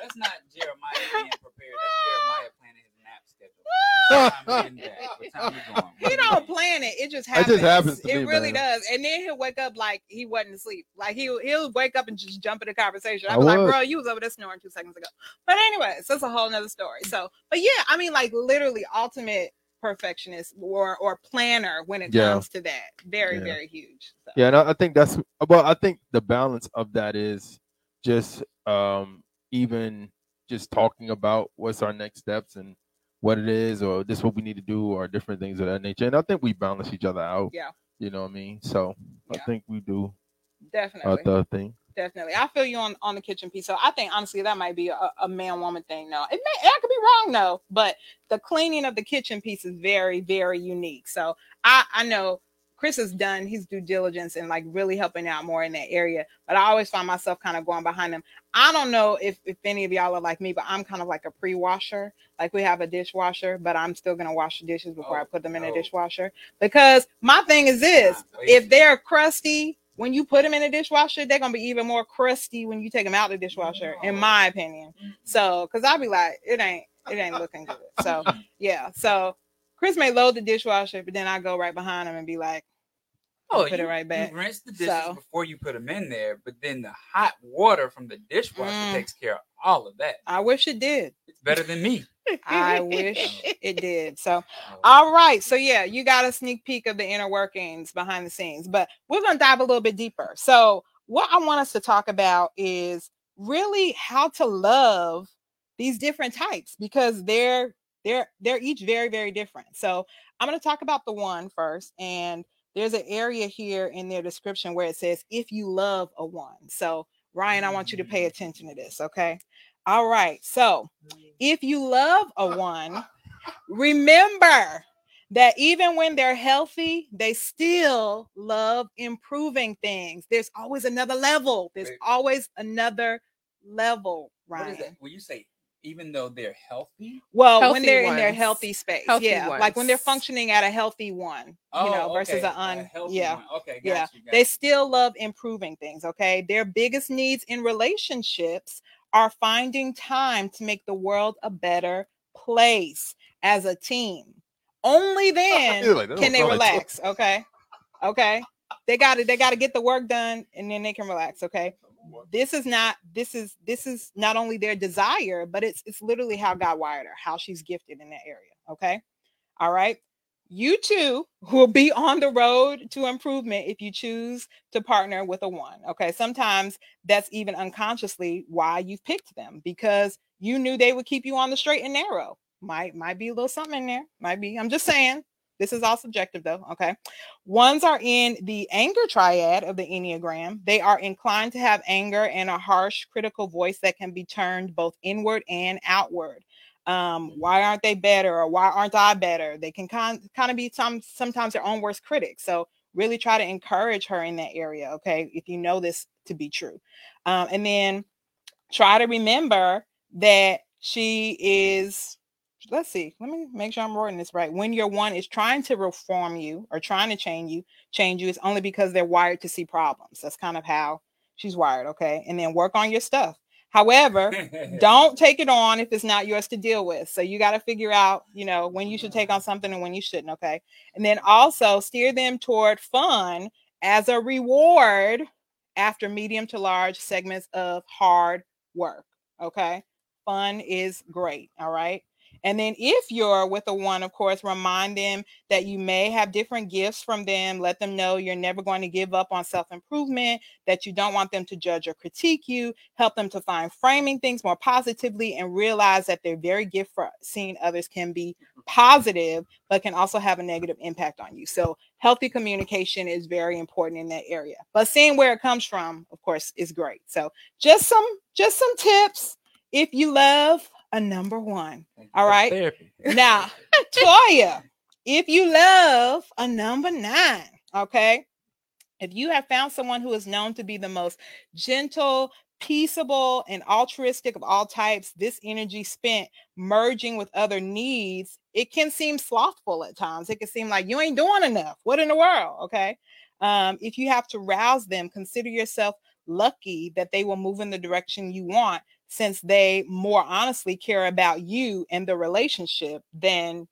[SPEAKER 3] That's not Jeremiah being prepared. That's Jeremiah planning his nap schedule. I'm getting time
[SPEAKER 2] he don't plan it. It just happens.
[SPEAKER 4] It just happens to
[SPEAKER 2] it
[SPEAKER 4] me,
[SPEAKER 2] really
[SPEAKER 4] man.
[SPEAKER 2] does. And then he'll wake up like he wasn't asleep. Like he'll he'll wake up and just jump in the conversation.
[SPEAKER 4] I
[SPEAKER 2] I'm like, bro, you was over there snoring two seconds ago. But anyways, that's a whole nother story. So, but yeah, I mean, like literally ultimate perfectionist or or planner when it
[SPEAKER 4] Yeah.
[SPEAKER 2] comes to that. Very,
[SPEAKER 4] Yeah.
[SPEAKER 2] very huge. So.
[SPEAKER 4] Yeah, and I think that's well. I think the balance of that is just um even just talking about what's our next steps and what it is, or this what we need to do, or different things of that nature. And I think we balance each other out.
[SPEAKER 2] Yeah.
[SPEAKER 4] You know what I mean? So
[SPEAKER 2] Yeah.
[SPEAKER 4] I think we do
[SPEAKER 2] Definitely.
[SPEAKER 4] our third thing.
[SPEAKER 2] Definitely. I feel you on on the kitchen piece. So I think honestly that might be a, a man woman thing. No, it may I could be wrong though, but the cleaning of the kitchen piece is very very unique. So I I know Chris has done his due diligence and like really helping out more in that area, but I always find myself kind of going behind him. I don't know if if any of y'all are like me, but I'm kind of like a pre-washer. Like we have a dishwasher, but I'm still gonna wash the dishes before I
[SPEAKER 3] Oh,
[SPEAKER 2] put them in the dishwasher because my thing is this: if they're crusty when you put them in the dishwasher, they're gonna be even more crusty when you take them out of the dishwasher, in my opinion. So, cause I'll be like, it ain't, it ain't looking good. So, yeah. So, Chris may load the dishwasher, but then I go right behind him and be like,
[SPEAKER 3] Oh,
[SPEAKER 2] put it right back.
[SPEAKER 3] You rinse the dishes
[SPEAKER 2] So-
[SPEAKER 3] before you put them in there, but then the hot water from the dishwasher
[SPEAKER 2] Mm.
[SPEAKER 3] takes care of all of that.
[SPEAKER 2] I wish it did.
[SPEAKER 3] It's better than me.
[SPEAKER 2] I wish it did. So,
[SPEAKER 3] Oh,
[SPEAKER 2] all right. So, yeah, you got a sneak peek of the inner workings behind the scenes, but we're going to dive a little bit deeper. So, what I want us to talk about is really how to love these different types because they're they're they're each very very different. So, I'm going to talk about the one first and there's an area here in their description where it says if you love a one. So, Ryan, I want you to pay mm. attention to this, okay? All right. So, if you love a one, remember that even when they're healthy, they still love improving things. There's always another level. There's
[SPEAKER 3] Wait.
[SPEAKER 2] always another level,
[SPEAKER 3] right?
[SPEAKER 2] Ryan.
[SPEAKER 3] When you say even though they're healthy,
[SPEAKER 2] Well, when they're in their healthy space.
[SPEAKER 1] Healthy
[SPEAKER 2] yeah. Like when they're functioning at a healthy one, you know, oh, versus
[SPEAKER 3] okay,
[SPEAKER 2] an un
[SPEAKER 3] a healthy
[SPEAKER 2] yeah.
[SPEAKER 3] one. Okay, got
[SPEAKER 2] Yeah,
[SPEAKER 3] you, got
[SPEAKER 2] they
[SPEAKER 3] you.
[SPEAKER 2] still love improving things okay their biggest needs in relationships are finding time to make the world a better place as a team. Only then
[SPEAKER 4] like,
[SPEAKER 2] can they
[SPEAKER 4] like-
[SPEAKER 2] relax okay? Okay? They got it. they got to get the work done and then they can relax okay? This is not this is this is not only their desire but it's it's literally how god wired her how she's gifted in that area okay? All right you too will be on the road to improvement if you choose to partner with a one okay? Sometimes that's even unconsciously why you've picked them because you knew they would keep you on the straight and narrow. Might might be a little something in there might be i'm just saying this is all subjective though okay? Ones are in the anger triad of the enneagram. They are inclined to have anger and a harsh critical voice that can be turned both inward and outward um why aren't they better or why aren't i better? They can kind kind of be some sometimes their own worst critics. So really try to encourage her in that area okay if you know this to be true. Um and then try to remember that she is let's see let me make sure i'm wording this right. When your one is trying to reform you or trying to change you change you it's only because they're wired to see problems. That's kind of how she's wired okay? And then work on your stuff however don't take it on if it's not yours to deal with. So you got to figure out, you know, when you should take on mm-hmm. something and when you shouldn't. Okay. And then also steer them toward fun as a reward after medium to large segments of hard work. Okay. Fun is great. All right. And then if you're with a one, of course, remind them that you may have different gifts from them. Let them know you're never going to give up on self improvement, that you don't want them to judge or critique you. Help them to find framing things more positively and realize that their very gift for seeing others can be positive, but can also have a negative impact on you. So, healthy communication is very important in that area. But seeing where it comes from, of course, is great. So, just some just some tips if you love a number one. All right.
[SPEAKER 3] Therapy.
[SPEAKER 2] Now, Toya, if you love a number nine, okay, if you have found someone who is known to be the most gentle, peaceable, and altruistic of all types, this energy spent merging with other needs, it can seem slothful at times. It can seem like you ain't doing enough. What in the world? Okay. Um, if you have to rouse them, consider yourself lucky that they will move in the direction you want since they more honestly care about you and the relationship than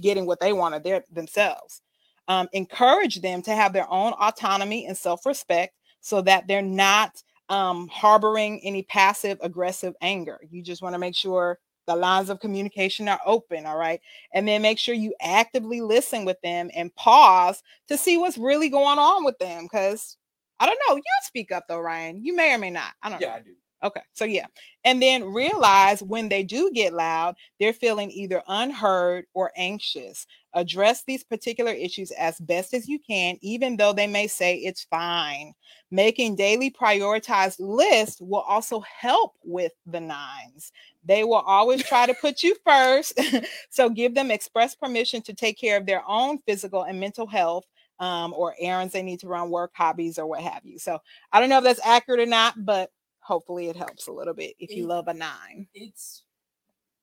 [SPEAKER 2] getting what they wanted their, themselves. Um, encourage them to have their own autonomy and self respect so that they're not um, harboring any passive aggressive anger. You just want to make sure the lines of communication are open. All right. And then make sure you actively listen with them and pause to see what's really going on with them. Because I don't know. You speak up though, Ryan. You may or may not. I don't
[SPEAKER 3] yeah,
[SPEAKER 2] know.
[SPEAKER 3] I do.
[SPEAKER 2] Okay, so yeah. And then realize when they do get loud, they're feeling either unheard or anxious. Address these particular issues as best as you can, even though they may say it's fine. Making daily prioritized lists will also help with the nines. They will always try to put you first. so give them express permission to take care of their own physical and mental health um, or errands they need to run, work, hobbies, or what have you. So I don't know if that's accurate or not, but hopefully it helps a little bit if you
[SPEAKER 3] It-
[SPEAKER 2] love a nine.
[SPEAKER 3] It's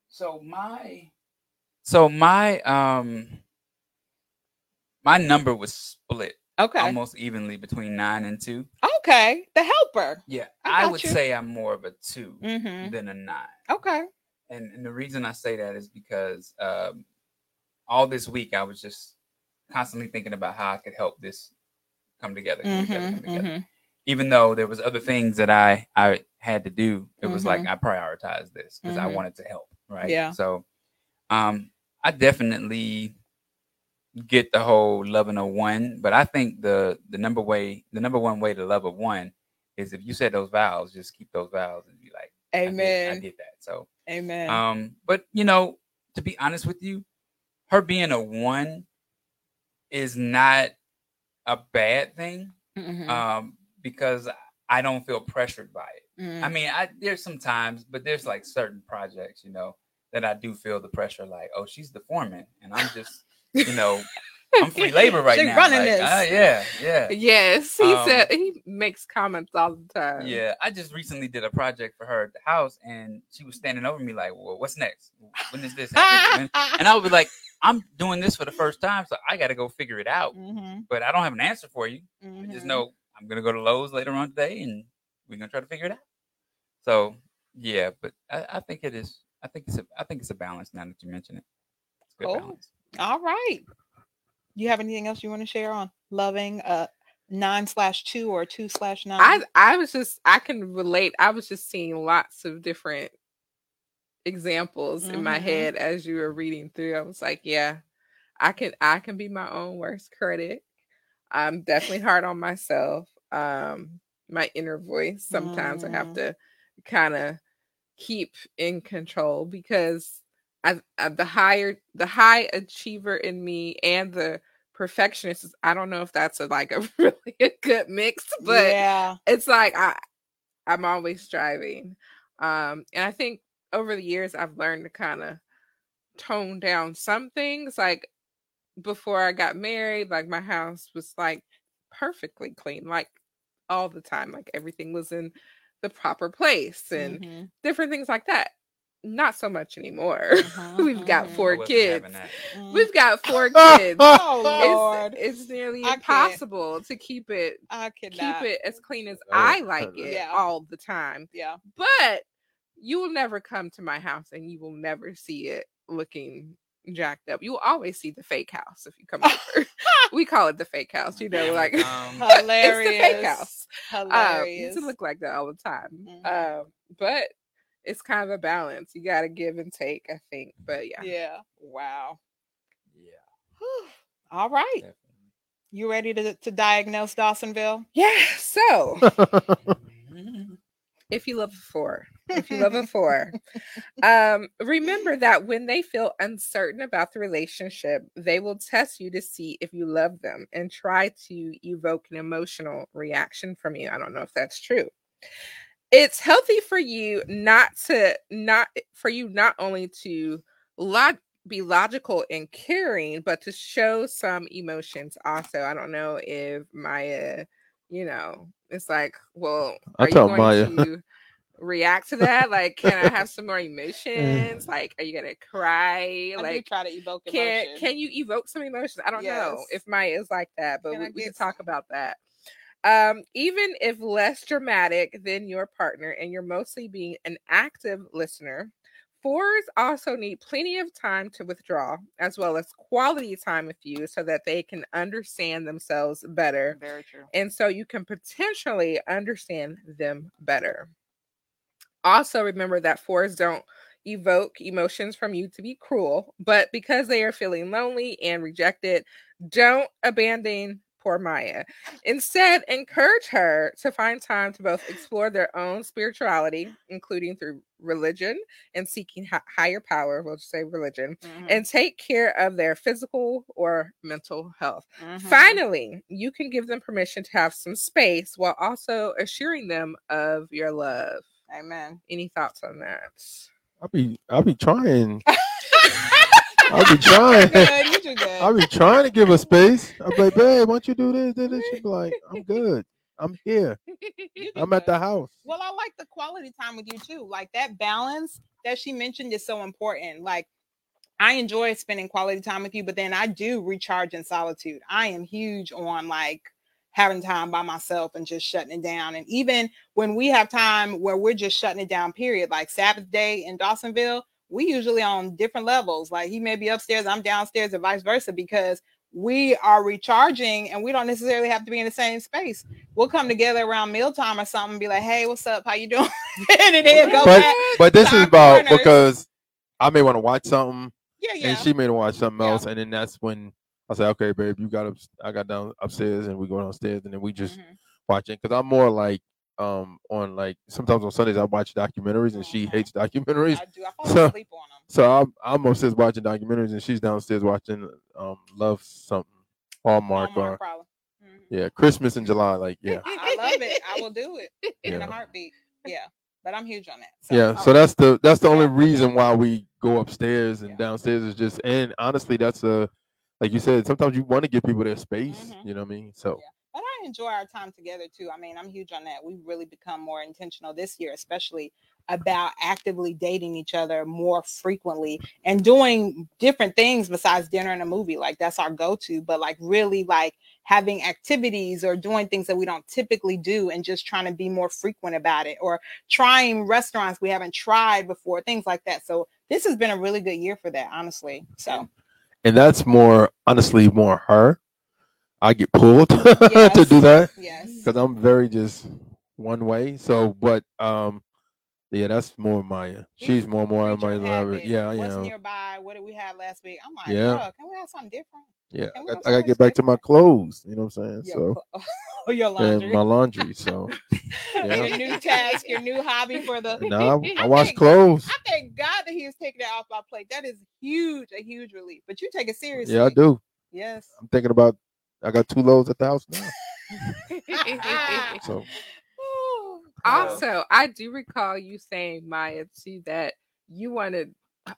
[SPEAKER 3] so my so my um my number was split
[SPEAKER 2] Okay.
[SPEAKER 3] almost evenly between nine and two.
[SPEAKER 2] Okay. The helper.
[SPEAKER 3] Yeah,
[SPEAKER 2] I
[SPEAKER 3] I, would
[SPEAKER 2] you.
[SPEAKER 3] say I'm more of a 2
[SPEAKER 2] Mm-hmm.
[SPEAKER 3] than a nine.
[SPEAKER 2] Okay.
[SPEAKER 3] And, and the reason I say that is because um, all this week I was just constantly thinking about how I could help this come together, come together, come
[SPEAKER 2] Mm-hmm.
[SPEAKER 3] Even though there was other things that I I had to do, it was like
[SPEAKER 2] Mhm.
[SPEAKER 3] I prioritized this because I
[SPEAKER 2] Mhm.
[SPEAKER 3] wanted to help, right?
[SPEAKER 2] Yeah.
[SPEAKER 3] So, um, I definitely get the whole loving a one, but I think the the number way the number one way to love a one is if you said those vows, just keep those vows and be like, I did- I
[SPEAKER 2] Amen.
[SPEAKER 3] did that. So,
[SPEAKER 2] Amen.
[SPEAKER 3] um, but you know, to be honest with you, her being a one is not a bad thing.
[SPEAKER 2] Mhm.
[SPEAKER 3] Um, because I don't feel pressured by it.
[SPEAKER 2] Mm.
[SPEAKER 3] I mean, I there's some times, but there's like certain projects, you know, that I do feel the pressure. Like, oh, she's the foreman, and I'm just, you know, I'm free labor right
[SPEAKER 2] She
[SPEAKER 3] now.
[SPEAKER 2] running
[SPEAKER 3] like,
[SPEAKER 2] this.
[SPEAKER 3] ah, yeah, yeah.
[SPEAKER 1] Yes, he
[SPEAKER 3] Um,
[SPEAKER 1] said he makes comments all the time.
[SPEAKER 3] Yeah, I just recently did a project for her at the house, and she was standing over me like, "Well, what's next? When is this?" happen?" And I would be like, "I'm doing this for the first time, so I got to go figure it out."
[SPEAKER 2] Mhm.
[SPEAKER 3] But I don't have an answer for you. I just know I'm gonna go to Lowe's later on today, and we're gonna try to figure it out. So yeah, but I, I think it is. I think it's a. I think it's a balance now that you mention it. It's good
[SPEAKER 2] Cool.
[SPEAKER 3] balance.
[SPEAKER 2] All right. You have anything else you want to share on loving a nine slash two or two slash nine?
[SPEAKER 1] I I was just I can relate. I was just seeing lots of different examples in my
[SPEAKER 2] Mhm.
[SPEAKER 1] head as you were reading through. I was like, yeah, I can I can be my own worst critic. I'm definitely hard on myself. Um my inner voice sometimes I have
[SPEAKER 2] Mm.
[SPEAKER 1] to kind of keep in control because I, I the higher the high achiever in me and the perfectionist is- I don't know if that's a like a really a good mix but
[SPEAKER 2] yeah.
[SPEAKER 1] it's like I I'm always striving. Um and I think over the years I've learned to kind of tone down some things like before I got married like my house was like perfectly clean like all the time like everything was in the proper place and
[SPEAKER 2] Mhm.
[SPEAKER 1] different things like that. Not so much anymore.
[SPEAKER 2] Mhm,
[SPEAKER 1] We've got
[SPEAKER 2] mhm.
[SPEAKER 1] Four kids.
[SPEAKER 3] having.
[SPEAKER 2] Mhm.
[SPEAKER 1] We've got four kids.
[SPEAKER 2] Oh Lord,
[SPEAKER 1] It's, it's nearly
[SPEAKER 2] I can't.
[SPEAKER 1] impossible to keep it
[SPEAKER 2] I
[SPEAKER 1] keep it as clean as
[SPEAKER 4] Oh,
[SPEAKER 1] I like it
[SPEAKER 2] Yeah.
[SPEAKER 1] all the time.
[SPEAKER 2] Yeah.
[SPEAKER 1] But you will never come to my house and you will never see it looking jacked up. You will always see the fake house if you come over. we call it the fake house, you know, like
[SPEAKER 3] Um,
[SPEAKER 2] Hilarious.
[SPEAKER 1] it's the fake house. Um,
[SPEAKER 2] Hilarious.
[SPEAKER 1] to look like that all the time.
[SPEAKER 2] Mhm.
[SPEAKER 1] Um, but it's kind of a balance. You got to give and take, I think. But yeah.
[SPEAKER 2] yeah. Wow.
[SPEAKER 3] yeah,
[SPEAKER 2] All right.
[SPEAKER 3] definitely.
[SPEAKER 2] You ready to, to diagnose Dawsonville?
[SPEAKER 1] Yeah. So. if you love a four, if you love a four, um, remember that when they feel uncertain about the relationship, they will test you to see if you love them and try to evoke an emotional reaction from you. I don't know if that's true. It's healthy for you not to not for you not only to log be logical and caring, but to show some emotions also. I don't know if Maya, you know, it's like, well,
[SPEAKER 4] I
[SPEAKER 1] are you going
[SPEAKER 4] Maya.
[SPEAKER 1] to react to that? Like, can I have some more emotions? Like, are you gonna cry?
[SPEAKER 2] I
[SPEAKER 1] Like,
[SPEAKER 2] try to evoke
[SPEAKER 1] can
[SPEAKER 2] emotion.
[SPEAKER 1] can you evoke some emotions? I don't know if Maya is like that, but
[SPEAKER 2] Can
[SPEAKER 1] we, we can talk about that. Um, even if less dramatic than your partner and you're mostly being an active listener, fours also need plenty of time to withdraw, as well as quality time with you so that they can understand themselves better.
[SPEAKER 2] Very true.
[SPEAKER 1] And so you can potentially understand them better. Also, remember that fours don't evoke emotions from you to be cruel, but because they are feeling lonely and rejected, don't abandon poor Maya. Instead, encourage her to find time to both explore their own spirituality, including through religion and seeking h- higher power, we'll just say religion,
[SPEAKER 2] Mhm,
[SPEAKER 1] and take care of their physical or mental health.
[SPEAKER 2] mhm.
[SPEAKER 1] Finally, you can give them permission to have some space while also assuring them of your love.
[SPEAKER 2] Amen.
[SPEAKER 1] Any thoughts on that?
[SPEAKER 4] I'll be I'll be trying. I'll be trying.
[SPEAKER 2] Good, good.
[SPEAKER 4] I'll be trying to give her space. I'm like, babe, why don't you do this? Do this? She'll be like, I'm good. I'm here. I'm at the house.
[SPEAKER 2] Well, I like the quality time with you too. Like that balance that she mentioned is so important. Like I enjoy spending quality time with you, but then I do recharge in solitude. I am huge on like having time by myself and just shutting it down. And even when we have time where we're just shutting it down, period, like Sabbath day in Dawsonville, we usually on different levels. Like he may be upstairs, I'm downstairs, or vice versa, because we are recharging and we don't necessarily have to be in the same space. We'll come together around mealtime or something and be like, hey, what's up? How you doing? and then go
[SPEAKER 4] But
[SPEAKER 2] back.
[SPEAKER 4] but this is about because I may want to watch something
[SPEAKER 2] Yeah, yeah.
[SPEAKER 4] and she may watch something
[SPEAKER 2] Yeah.
[SPEAKER 4] else, and then that's when I say, okay, babe, you got up, I got down upstairs, and we go downstairs, and then we just
[SPEAKER 2] Mhm.
[SPEAKER 4] watching because I'm more like um on like sometimes on Sundays I watch documentaries and she
[SPEAKER 2] Mhm.
[SPEAKER 4] hates documentaries,
[SPEAKER 2] I do. I fall
[SPEAKER 4] So-
[SPEAKER 2] asleep on them.
[SPEAKER 4] so I'm I'm upstairs watching documentaries and she's downstairs watching um Love something Hallmark,
[SPEAKER 2] Hallmark
[SPEAKER 4] or.
[SPEAKER 2] Mhm.
[SPEAKER 4] yeah Christmas in July, like yeah
[SPEAKER 2] I love it. I will do it in a heartbeat. Yeah, but I'm huge on that.
[SPEAKER 4] yeah.
[SPEAKER 2] oh,
[SPEAKER 4] So that's the that's the only reason why we go upstairs and
[SPEAKER 2] Yeah.
[SPEAKER 4] downstairs is just and honestly that's a like you said sometimes you want to give people their space,
[SPEAKER 2] Mhm.
[SPEAKER 4] you know what I mean? So
[SPEAKER 2] I enjoy our time together too. I mean, I'm huge on that. We've really become more intentional this year, especially about actively dating each other more frequently and doing different things besides dinner and a movie. Like that's our go-to, but like really like having activities or doing things that we don't typically do and just trying to be more frequent about it or trying restaurants we haven't tried before, things like that. So this has been a really good year for that, honestly. So
[SPEAKER 4] and that's more honestly more her. I get pulled to do that.
[SPEAKER 2] yes.
[SPEAKER 4] because I'm very just one way. So, but um, yeah, that's more Maya. She's more more
[SPEAKER 2] creature
[SPEAKER 4] Maya.
[SPEAKER 2] of
[SPEAKER 4] than Yeah,
[SPEAKER 2] What's
[SPEAKER 4] yeah,
[SPEAKER 2] nearby? What did we have last week? I'm like,
[SPEAKER 4] Yeah.
[SPEAKER 2] yeah. can we have something different?
[SPEAKER 4] yeah. I, I gotta get back to my clothes. You know what I'm saying?
[SPEAKER 2] Your
[SPEAKER 4] So,
[SPEAKER 2] oh, your
[SPEAKER 4] and
[SPEAKER 2] laundry.
[SPEAKER 4] my laundry. So, yeah.
[SPEAKER 2] your new task, your new hobby for the.
[SPEAKER 4] now I,
[SPEAKER 2] I
[SPEAKER 4] wash clothes.
[SPEAKER 2] I thank God that He is taking that off my plate. That is huge, a huge relief. But you take it seriously.
[SPEAKER 4] Yeah, I do.
[SPEAKER 2] Yes.
[SPEAKER 4] I'm thinking about. I got two loads at the house now. So
[SPEAKER 2] Ooh.
[SPEAKER 1] also, I do recall you saying, Maya, too, that you want to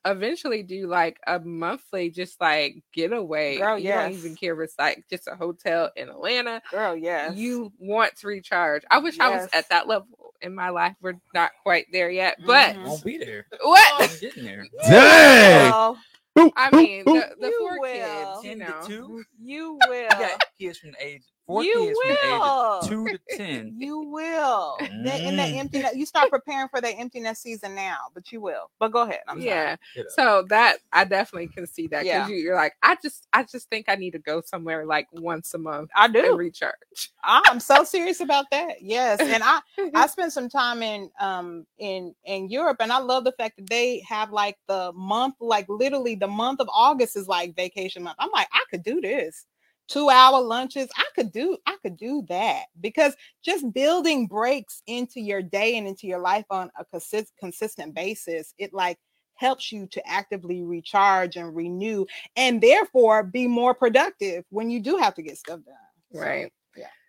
[SPEAKER 1] eventually do like a monthly, just like getaway.
[SPEAKER 2] Girl,
[SPEAKER 1] you don't even care if it's like just a hotel in Atlanta.
[SPEAKER 2] girl, yes.
[SPEAKER 1] You want to recharge. I wish I was at that level in my life. We're not quite there yet, but
[SPEAKER 2] Mhm.
[SPEAKER 3] Won't be there.
[SPEAKER 1] what?
[SPEAKER 3] I'm getting there.
[SPEAKER 4] dang.
[SPEAKER 2] Well,
[SPEAKER 4] Ooh,
[SPEAKER 1] I mean, the, the
[SPEAKER 2] You
[SPEAKER 1] four
[SPEAKER 2] will.
[SPEAKER 1] kids, you
[SPEAKER 3] 10 to
[SPEAKER 1] know.
[SPEAKER 3] 2.
[SPEAKER 2] you
[SPEAKER 3] You
[SPEAKER 2] will.
[SPEAKER 3] got kids from the age, four
[SPEAKER 2] You
[SPEAKER 3] kids from the age
[SPEAKER 2] will.
[SPEAKER 3] of 2 to 10.
[SPEAKER 2] You will. That in that
[SPEAKER 3] Mm.
[SPEAKER 2] empty you start preparing for that emptiness season now, but you will. But go ahead. I'm
[SPEAKER 1] yeah.
[SPEAKER 3] Get.
[SPEAKER 1] So that I definitely can see that
[SPEAKER 2] Yeah.
[SPEAKER 1] because you, you're like, I just, I just think I need to go somewhere like once a month
[SPEAKER 2] I
[SPEAKER 1] and
[SPEAKER 2] do.
[SPEAKER 1] recharge.
[SPEAKER 2] I'm so serious about that. Yes. And I I spent some time in um in in Europe and I love the fact that they have like the month like literally the month of August is like vacation month. I'm like I could do this. 2 hour lunches. I could do I could do that because just building breaks into your day and into your life on a consist, consistent basis it like helps you to actively recharge and renew and therefore be more productive when you do have to get stuff done.
[SPEAKER 1] Right.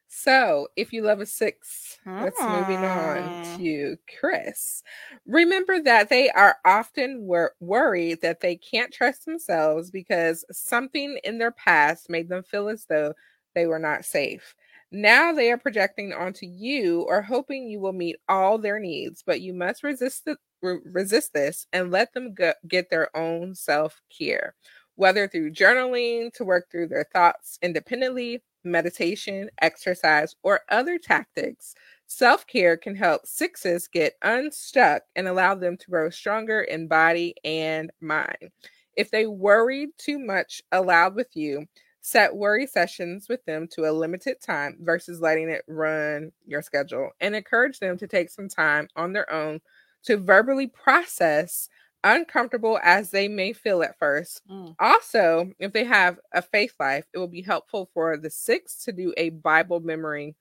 [SPEAKER 1] So if you love a six, let's moving on
[SPEAKER 2] Mm.
[SPEAKER 1] to Chris. Remember that they are often wor- worried that they can't trust themselves because something in their past made them feel as though they were not safe. Now they are projecting onto you or hoping you will meet all their needs, but you must resist the, re- resist this and let them go- get their own self care, whether through journaling to work through their thoughts independently, meditation, exercise, or other tactics Self care can help sixes get unstuck and allow them to grow stronger in body and mind. If they worry too much aloud with you, set worry sessions with them to a limited time versus letting it run your schedule and encourage them to take some time on their own to verbally process uncomfortable as they may feel at first.
[SPEAKER 2] Mm.
[SPEAKER 1] Also, if they have a faith life, it will be helpful for the six to do a Bible memory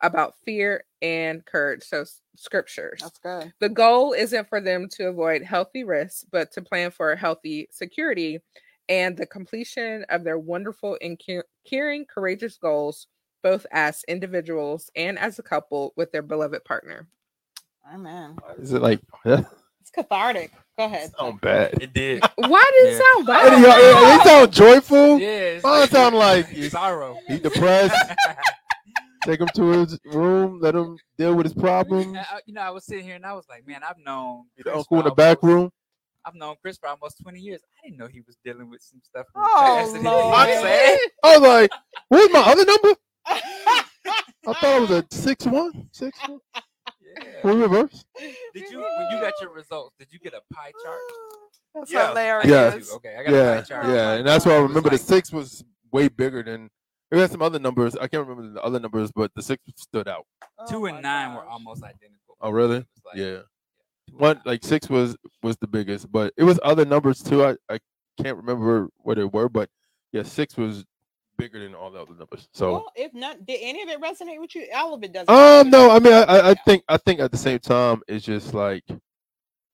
[SPEAKER 1] about fear and courage. So, scriptures.
[SPEAKER 2] That's good.
[SPEAKER 1] The goal isn't for them to avoid healthy risks, but to plan for healthy security and the completion of their wonderful and caring, courageous goals, both as individuals and as a couple with their beloved partner.
[SPEAKER 2] Amen.
[SPEAKER 4] Is it like that
[SPEAKER 2] It's cathartic. Go ahead.
[SPEAKER 4] sound bad?
[SPEAKER 3] It did.
[SPEAKER 1] Why did it
[SPEAKER 3] Yeah.
[SPEAKER 1] sound
[SPEAKER 4] Hey,
[SPEAKER 1] bad?
[SPEAKER 4] y'all- They sound joyful.
[SPEAKER 3] Yeah. it's-
[SPEAKER 4] Mine sound like you-
[SPEAKER 3] sorrow.
[SPEAKER 4] he depressed. Take him to his room. Let him deal with his problem.
[SPEAKER 3] And I- you know, I was sitting here and I was like, man, I've known
[SPEAKER 4] Be the
[SPEAKER 3] Chris
[SPEAKER 4] uncle in
[SPEAKER 3] for
[SPEAKER 4] the back
[SPEAKER 3] almost-
[SPEAKER 4] room.
[SPEAKER 3] I've known Chris for almost 20 years. I didn't know he was dealing with some stuff. From
[SPEAKER 2] Oh,
[SPEAKER 3] the past. You know
[SPEAKER 2] Lord.
[SPEAKER 3] what I'm saying?
[SPEAKER 4] I was like, "Where's my other number?" I thought it was a six one six. One.
[SPEAKER 3] Yeah.
[SPEAKER 4] We reverse.
[SPEAKER 3] Did you when you got your results? Did you get a pie chart?
[SPEAKER 2] That's
[SPEAKER 3] Yeah.
[SPEAKER 2] hilarious.
[SPEAKER 4] Yeah.
[SPEAKER 3] Okay, I got a
[SPEAKER 4] Yeah,
[SPEAKER 3] pie chart.
[SPEAKER 4] yeah, and that's why I
[SPEAKER 3] It was
[SPEAKER 4] remember the six was way bigger than. It had some other numbers. I can't remember the other numbers, but the six stood out.
[SPEAKER 2] Oh
[SPEAKER 3] Two
[SPEAKER 2] my
[SPEAKER 3] and nine were almost identical.
[SPEAKER 4] Oh, really?
[SPEAKER 3] Like
[SPEAKER 4] Yeah. One like six was was the biggest, but it was other numbers too. I I can't remember what they were, but yeah, six was bigger than all the other numbers. So.
[SPEAKER 2] Well, if not, did any of it resonate with you? All of it doesn't.
[SPEAKER 4] Um, no, I mean, I, I- think, I think at the same time, it's just like,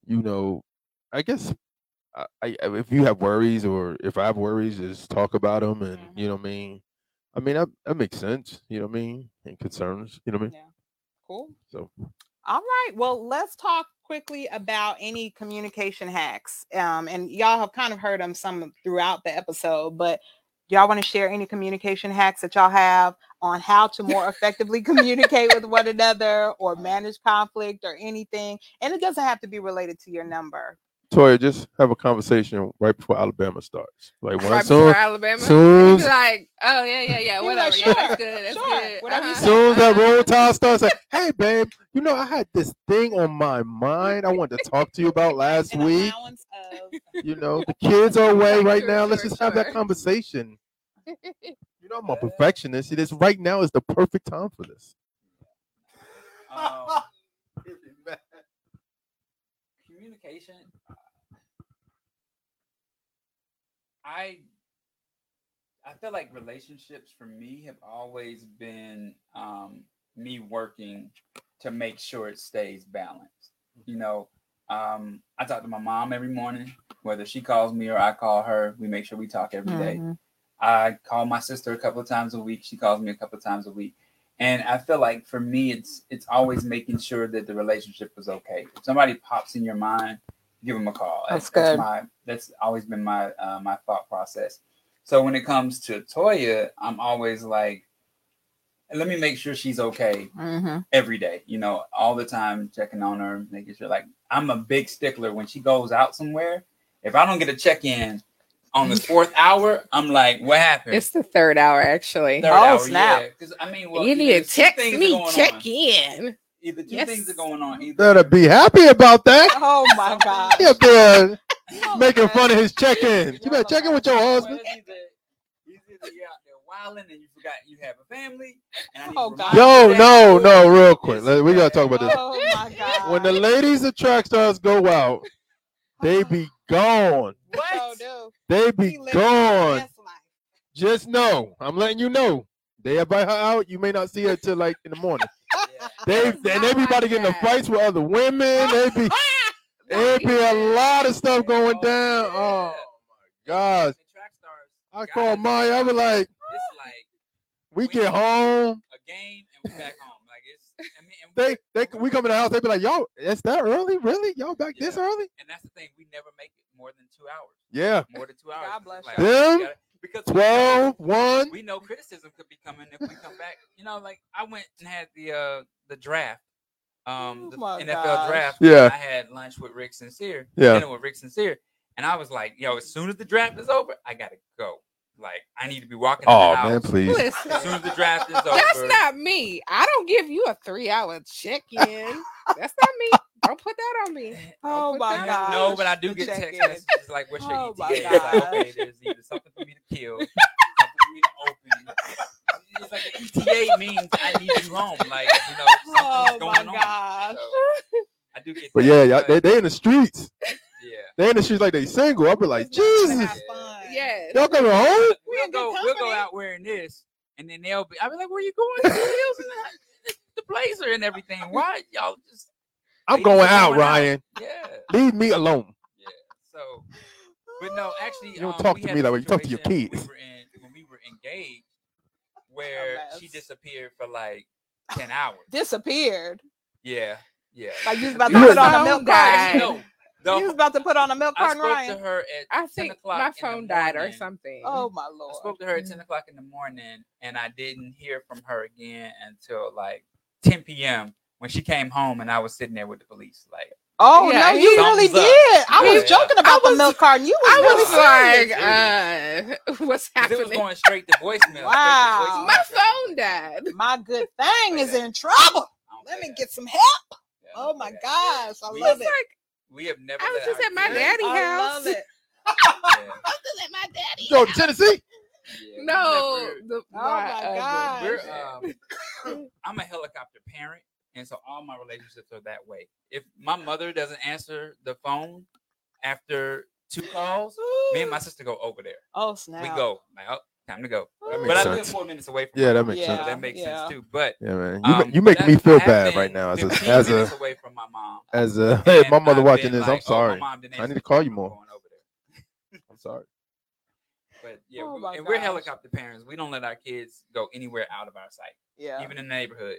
[SPEAKER 4] you know, I guess, I, I if you have worries or if I have worries, just talk about them, and
[SPEAKER 2] Mhm.
[SPEAKER 4] you know what I mean. I mean, that, that makes sense. You know what I mean, and concerns. You know what I mean.
[SPEAKER 2] Yeah. Cool.
[SPEAKER 4] So,
[SPEAKER 2] All right. Well, let's talk quickly about any communication hacks. Um, and y'all have kind of heard them some throughout the episode, but y'all want to share any communication hacks that y'all have on how to more effectively communicate with one another or manage conflict or anything? And it doesn't have to be related to your number.
[SPEAKER 4] Toya, just have a conversation right before Alabama starts. Like when
[SPEAKER 1] Right
[SPEAKER 4] soon,
[SPEAKER 1] before Alabama.
[SPEAKER 4] soon,
[SPEAKER 1] like, oh yeah, yeah, yeah, whatever.
[SPEAKER 2] like,
[SPEAKER 1] yeah, that's good. That's
[SPEAKER 2] sure,
[SPEAKER 1] good.
[SPEAKER 2] whatever
[SPEAKER 1] uh-huh,
[SPEAKER 4] soon as that roll tide starts, like, hey babe, you know I had this thing on my mind I wanted to talk to you about last
[SPEAKER 2] An
[SPEAKER 4] week.
[SPEAKER 2] of
[SPEAKER 4] You know, the kids are away right
[SPEAKER 1] Sure,
[SPEAKER 4] now. Let's
[SPEAKER 1] sure,
[SPEAKER 4] just have that conversation. You know, I'm a perfectionist. It is right now is the perfect time for this.
[SPEAKER 3] Um, communication. I I feel like relationships for me have always been um, me working to make sure it stays balanced. You know, um, I talk to my mom every morning, whether she calls me or I call her. We make sure we talk every day.
[SPEAKER 2] Mhm.
[SPEAKER 3] I call my sister a couple of times a week. She calls me a couple of times a week. And I feel like for me, it's it's always making sure that the relationship is okay. If somebody pops in your mind, give them a call.
[SPEAKER 2] That's good.
[SPEAKER 3] my that's always been my uh, my thought process. So when it comes to Toya, I'm always like, let me make sure she's okay
[SPEAKER 2] Mhm.
[SPEAKER 3] every day. You know, all the time checking on her, making sure. Like I'm a big stickler when she goes out somewhere. If I don't get a check in on the fourth hour, I'm like, what happened?
[SPEAKER 1] It's the third hour, actually.
[SPEAKER 3] Third
[SPEAKER 2] Oh,
[SPEAKER 3] hour,
[SPEAKER 2] snap.
[SPEAKER 3] yeah. Because I mean, well,
[SPEAKER 1] you need to text me, check
[SPEAKER 3] on.
[SPEAKER 1] in.
[SPEAKER 3] Either two
[SPEAKER 1] Yes.
[SPEAKER 3] things are going on. Either
[SPEAKER 4] Better be happy about that.
[SPEAKER 2] Oh my God.
[SPEAKER 4] He up there oh making fun of his check in. You better check in with your husband.
[SPEAKER 3] it's either- it's either you're out there wilding and you forgot you have a family. And I
[SPEAKER 2] Oh, God.
[SPEAKER 4] Yo, no, no, real quick. We gotta talk about this.
[SPEAKER 2] Oh my God.
[SPEAKER 4] When the ladies of track stars go out, they be gone.
[SPEAKER 2] So oh, do.
[SPEAKER 4] They be gone. Just know, I'm letting you know. They invite her out. You may not see her till like in the morning.
[SPEAKER 3] Yeah.
[SPEAKER 4] They and
[SPEAKER 1] not
[SPEAKER 4] everybody
[SPEAKER 1] like
[SPEAKER 4] getting in fights with other women. They be it be a lot of stuff going oh, down. Oh, oh my gosh.
[SPEAKER 3] The track stars,
[SPEAKER 4] I
[SPEAKER 3] guys,
[SPEAKER 4] call Maya. I was like,
[SPEAKER 3] It's like
[SPEAKER 4] we get home.
[SPEAKER 3] a game and we back home. Like it's. I mean, and
[SPEAKER 4] They they we come in the house. They be like, yo, it's that early? Really? Y'all back this early?
[SPEAKER 3] and that's the thing. We never make it more than two hours.
[SPEAKER 4] Yeah.
[SPEAKER 3] More than two hours.
[SPEAKER 2] God bless
[SPEAKER 3] Like,
[SPEAKER 2] you.
[SPEAKER 4] Them?
[SPEAKER 3] We gotta- because we know-
[SPEAKER 4] 1.
[SPEAKER 3] we know criticism could be coming if we come back. You know, like I went and had the uh the draft, um,
[SPEAKER 2] Oh
[SPEAKER 3] the
[SPEAKER 2] my
[SPEAKER 3] NFL
[SPEAKER 2] gosh.
[SPEAKER 3] draft.
[SPEAKER 4] Yeah.
[SPEAKER 3] I had lunch with Rick Sincere.
[SPEAKER 4] Yeah.
[SPEAKER 3] dinner with Rick Sincere, and I was like, yo, as soon as the draft is over, I gotta go. Like I need to be walking. in
[SPEAKER 4] Oh
[SPEAKER 3] the house.
[SPEAKER 4] man, please.
[SPEAKER 3] As soon as the draft is over,
[SPEAKER 1] that's not me. I don't don't give you a three hour check in. That's not me. Don't put that on me. Eh, don't
[SPEAKER 2] Oh my God.
[SPEAKER 3] No, but I do get text
[SPEAKER 2] check-in.
[SPEAKER 3] messages like, "What's your
[SPEAKER 2] Oh my
[SPEAKER 3] ETA?" It's like, okay, there's either something for me to kill, something for me to open. It's like an ETA means I need you home. Like you know, something's
[SPEAKER 2] Oh my
[SPEAKER 3] going on.
[SPEAKER 2] gosh.
[SPEAKER 3] So, I do get.
[SPEAKER 4] But
[SPEAKER 3] that,
[SPEAKER 4] yeah, y'all,
[SPEAKER 3] but
[SPEAKER 4] they they in the streets.
[SPEAKER 3] yeah.
[SPEAKER 4] They in the streets like they single. I'll be like,
[SPEAKER 2] Just want to
[SPEAKER 4] Jesus,
[SPEAKER 2] have.
[SPEAKER 1] Yes.
[SPEAKER 4] y'all coming home?
[SPEAKER 3] We'll
[SPEAKER 2] in
[SPEAKER 3] go. We'll go out wearing this, and then they'll be. I'll be like, "Where you going? The heels and the, the blazer and everything. Why y'all just?"
[SPEAKER 4] I'm
[SPEAKER 3] They
[SPEAKER 4] going out,
[SPEAKER 3] going out.
[SPEAKER 4] Ryan.
[SPEAKER 3] Yeah.
[SPEAKER 4] Leave me alone.
[SPEAKER 3] Yeah. So, but no, actually,
[SPEAKER 4] You don't
[SPEAKER 3] um,
[SPEAKER 4] talk to me
[SPEAKER 3] a
[SPEAKER 4] that way. You talk to your
[SPEAKER 3] situation
[SPEAKER 4] kids.
[SPEAKER 3] We were in, when we were engaged, where she disappeared for like ten hours.
[SPEAKER 2] Disappeared.
[SPEAKER 3] Yeah, yeah.
[SPEAKER 2] Like you was about to put on a milk
[SPEAKER 1] died.
[SPEAKER 2] carton.
[SPEAKER 3] No,
[SPEAKER 2] You was about to put on a milk
[SPEAKER 3] I spoke to her at
[SPEAKER 1] I
[SPEAKER 3] 10
[SPEAKER 1] think
[SPEAKER 3] o'clock
[SPEAKER 1] my phone died or something.
[SPEAKER 2] Oh my
[SPEAKER 3] I
[SPEAKER 2] lord.
[SPEAKER 3] spoke to her at ten o'clock in the morning, and I didn't hear from her again until like ten p.m. when she came home, and I was sitting there with the police. Like,
[SPEAKER 2] Oh
[SPEAKER 1] Yeah,
[SPEAKER 2] no, you really
[SPEAKER 3] up.
[SPEAKER 2] did. I was
[SPEAKER 3] Yeah.
[SPEAKER 2] joking about
[SPEAKER 1] I
[SPEAKER 2] the milk carton. You was
[SPEAKER 1] I was
[SPEAKER 2] serious.
[SPEAKER 1] like, uh, what's
[SPEAKER 3] 'cause it was going straight to voicemail. straight to
[SPEAKER 2] Wow.
[SPEAKER 3] voicemail.
[SPEAKER 1] My phone died.
[SPEAKER 2] my good thing is in trouble. Let me get some help.
[SPEAKER 3] Yeah,
[SPEAKER 2] Oh my
[SPEAKER 3] play
[SPEAKER 2] gosh, I
[SPEAKER 3] We-
[SPEAKER 2] love it.
[SPEAKER 1] like
[SPEAKER 3] We have never.
[SPEAKER 1] I was just at my
[SPEAKER 3] kids-
[SPEAKER 1] daddy house.
[SPEAKER 2] love it.
[SPEAKER 3] Yeah.
[SPEAKER 1] at my daddy.
[SPEAKER 4] Go to Tennessee.
[SPEAKER 3] Yeah,
[SPEAKER 1] No,
[SPEAKER 3] never-
[SPEAKER 1] the,
[SPEAKER 2] Oh my
[SPEAKER 1] uh,
[SPEAKER 2] gosh.
[SPEAKER 3] um, I'm a helicopter parent, and so all my relationships are that way. If my mother doesn't answer the phone after two calls, me and my sister go over there.
[SPEAKER 2] Oh snap.
[SPEAKER 3] We go like, oh, time to go.
[SPEAKER 4] That makes
[SPEAKER 3] But I live four minutes away from.
[SPEAKER 4] Yeah,
[SPEAKER 3] my
[SPEAKER 4] that
[SPEAKER 3] mom,
[SPEAKER 4] makes
[SPEAKER 2] Yeah.
[SPEAKER 4] sense.
[SPEAKER 3] that makes
[SPEAKER 2] yeah.
[SPEAKER 3] sense too. But
[SPEAKER 4] Yeah, man. You,
[SPEAKER 3] um,
[SPEAKER 4] you make me feel bad right now as a
[SPEAKER 3] 15
[SPEAKER 4] as
[SPEAKER 3] minutes
[SPEAKER 4] a
[SPEAKER 3] away from my mom.
[SPEAKER 4] as a hey, my mother
[SPEAKER 3] I've
[SPEAKER 4] watching this.
[SPEAKER 3] like,
[SPEAKER 4] I'm
[SPEAKER 3] oh,
[SPEAKER 4] sorry.
[SPEAKER 3] mom didn't
[SPEAKER 4] I need to call you more.
[SPEAKER 3] going over there.
[SPEAKER 4] I'm sorry.
[SPEAKER 3] But yeah,
[SPEAKER 2] Oh
[SPEAKER 3] we-
[SPEAKER 2] my
[SPEAKER 3] and we're helicopter parents. We don't let our kids go anywhere out of our sight,
[SPEAKER 2] Yeah.
[SPEAKER 3] even in the neighborhood.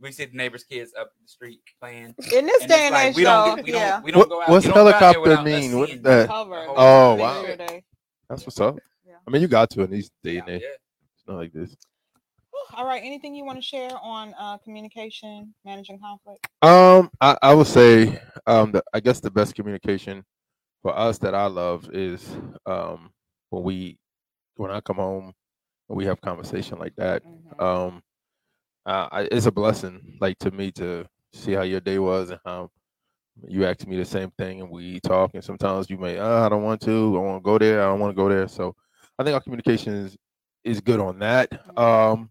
[SPEAKER 3] We see the neighbors' kids up the street playing.
[SPEAKER 2] In this
[SPEAKER 3] and
[SPEAKER 2] day
[SPEAKER 3] it's
[SPEAKER 2] and
[SPEAKER 3] like,
[SPEAKER 2] age,
[SPEAKER 3] we
[SPEAKER 2] though,
[SPEAKER 3] don't, get, we
[SPEAKER 2] yeah.
[SPEAKER 3] don't, we don't
[SPEAKER 4] What-
[SPEAKER 3] go out.
[SPEAKER 4] what's
[SPEAKER 3] you don't go out there
[SPEAKER 4] helicopter mean? What's
[SPEAKER 3] seeing
[SPEAKER 4] the-
[SPEAKER 3] the
[SPEAKER 2] Cover.
[SPEAKER 4] Oh, wow.
[SPEAKER 2] Make
[SPEAKER 4] That's what's up.
[SPEAKER 2] Yeah.
[SPEAKER 4] I mean, you got to in these day and age.
[SPEAKER 3] yeah.
[SPEAKER 4] It's not like this.
[SPEAKER 2] All right. Anything you want to share on uh, communication, managing conflict?
[SPEAKER 4] Um, I, I would say, um, the, I guess the best communication for us that I love is um when we when I come home and we have conversation like that.
[SPEAKER 2] Mhm.
[SPEAKER 4] Um, uh, it's a blessing, like to me, to see how your day was and how you ask me the same thing and we talk. And sometimes you may, oh, I don't want to, I want to go there, I don't want to go there. So I think our communication is is good on that. Um,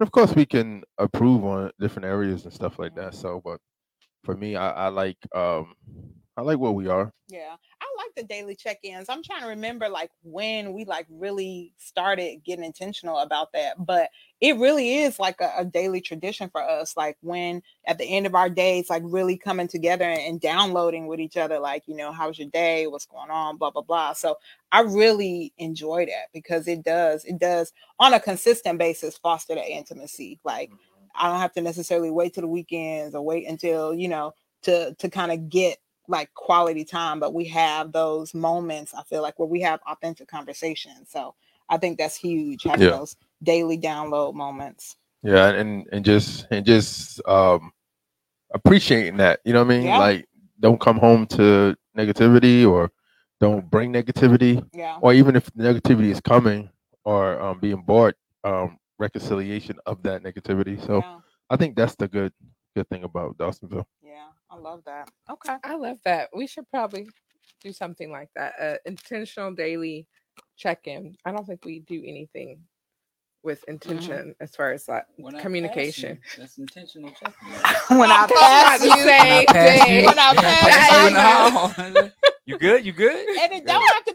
[SPEAKER 4] of course, we can improve on different areas and stuff like that. So, but for me, I, I like um, I like where we are.
[SPEAKER 2] Yeah, I like the daily check-ins. I'm trying to remember like when we like really started getting intentional about that, but it really is like a, a daily tradition for us. Like when at the end of our days, like really coming together and, and downloading with each other, like you know, how's your day? What's going on? Blah blah blah. So I really enjoy that because it does it does on a consistent basis foster that intimacy. Like mm-hmm. I don't have to necessarily wait till the weekends or wait until you know to to kind of get like quality time, but we have those moments. I feel like where we have authentic conversations. So I think that's huge. Having
[SPEAKER 4] Yeah.
[SPEAKER 2] those daily download moments.
[SPEAKER 4] Yeah, and and just and just um, appreciating that. You know what I mean?
[SPEAKER 2] Yeah.
[SPEAKER 4] Like, don't come home to negativity or don't bring negativity.
[SPEAKER 2] Yeah.
[SPEAKER 4] or even if negativity is coming or um, being brought, um, reconciliation of that negativity. So
[SPEAKER 2] yeah.
[SPEAKER 4] I think that's the good good thing about Dawsonville.
[SPEAKER 2] Yeah. I love that. Okay.
[SPEAKER 1] I love that. We should probably do something like that. Uh, intentional daily check-in. I don't think we do anything with intention as far as like
[SPEAKER 3] When
[SPEAKER 1] communication.
[SPEAKER 3] you, That's intentional checking.
[SPEAKER 2] When I
[SPEAKER 1] That's
[SPEAKER 2] pass
[SPEAKER 1] what I
[SPEAKER 2] you, When I pass
[SPEAKER 3] you in the
[SPEAKER 2] you.
[SPEAKER 3] you good? You good?
[SPEAKER 2] and it don't have to be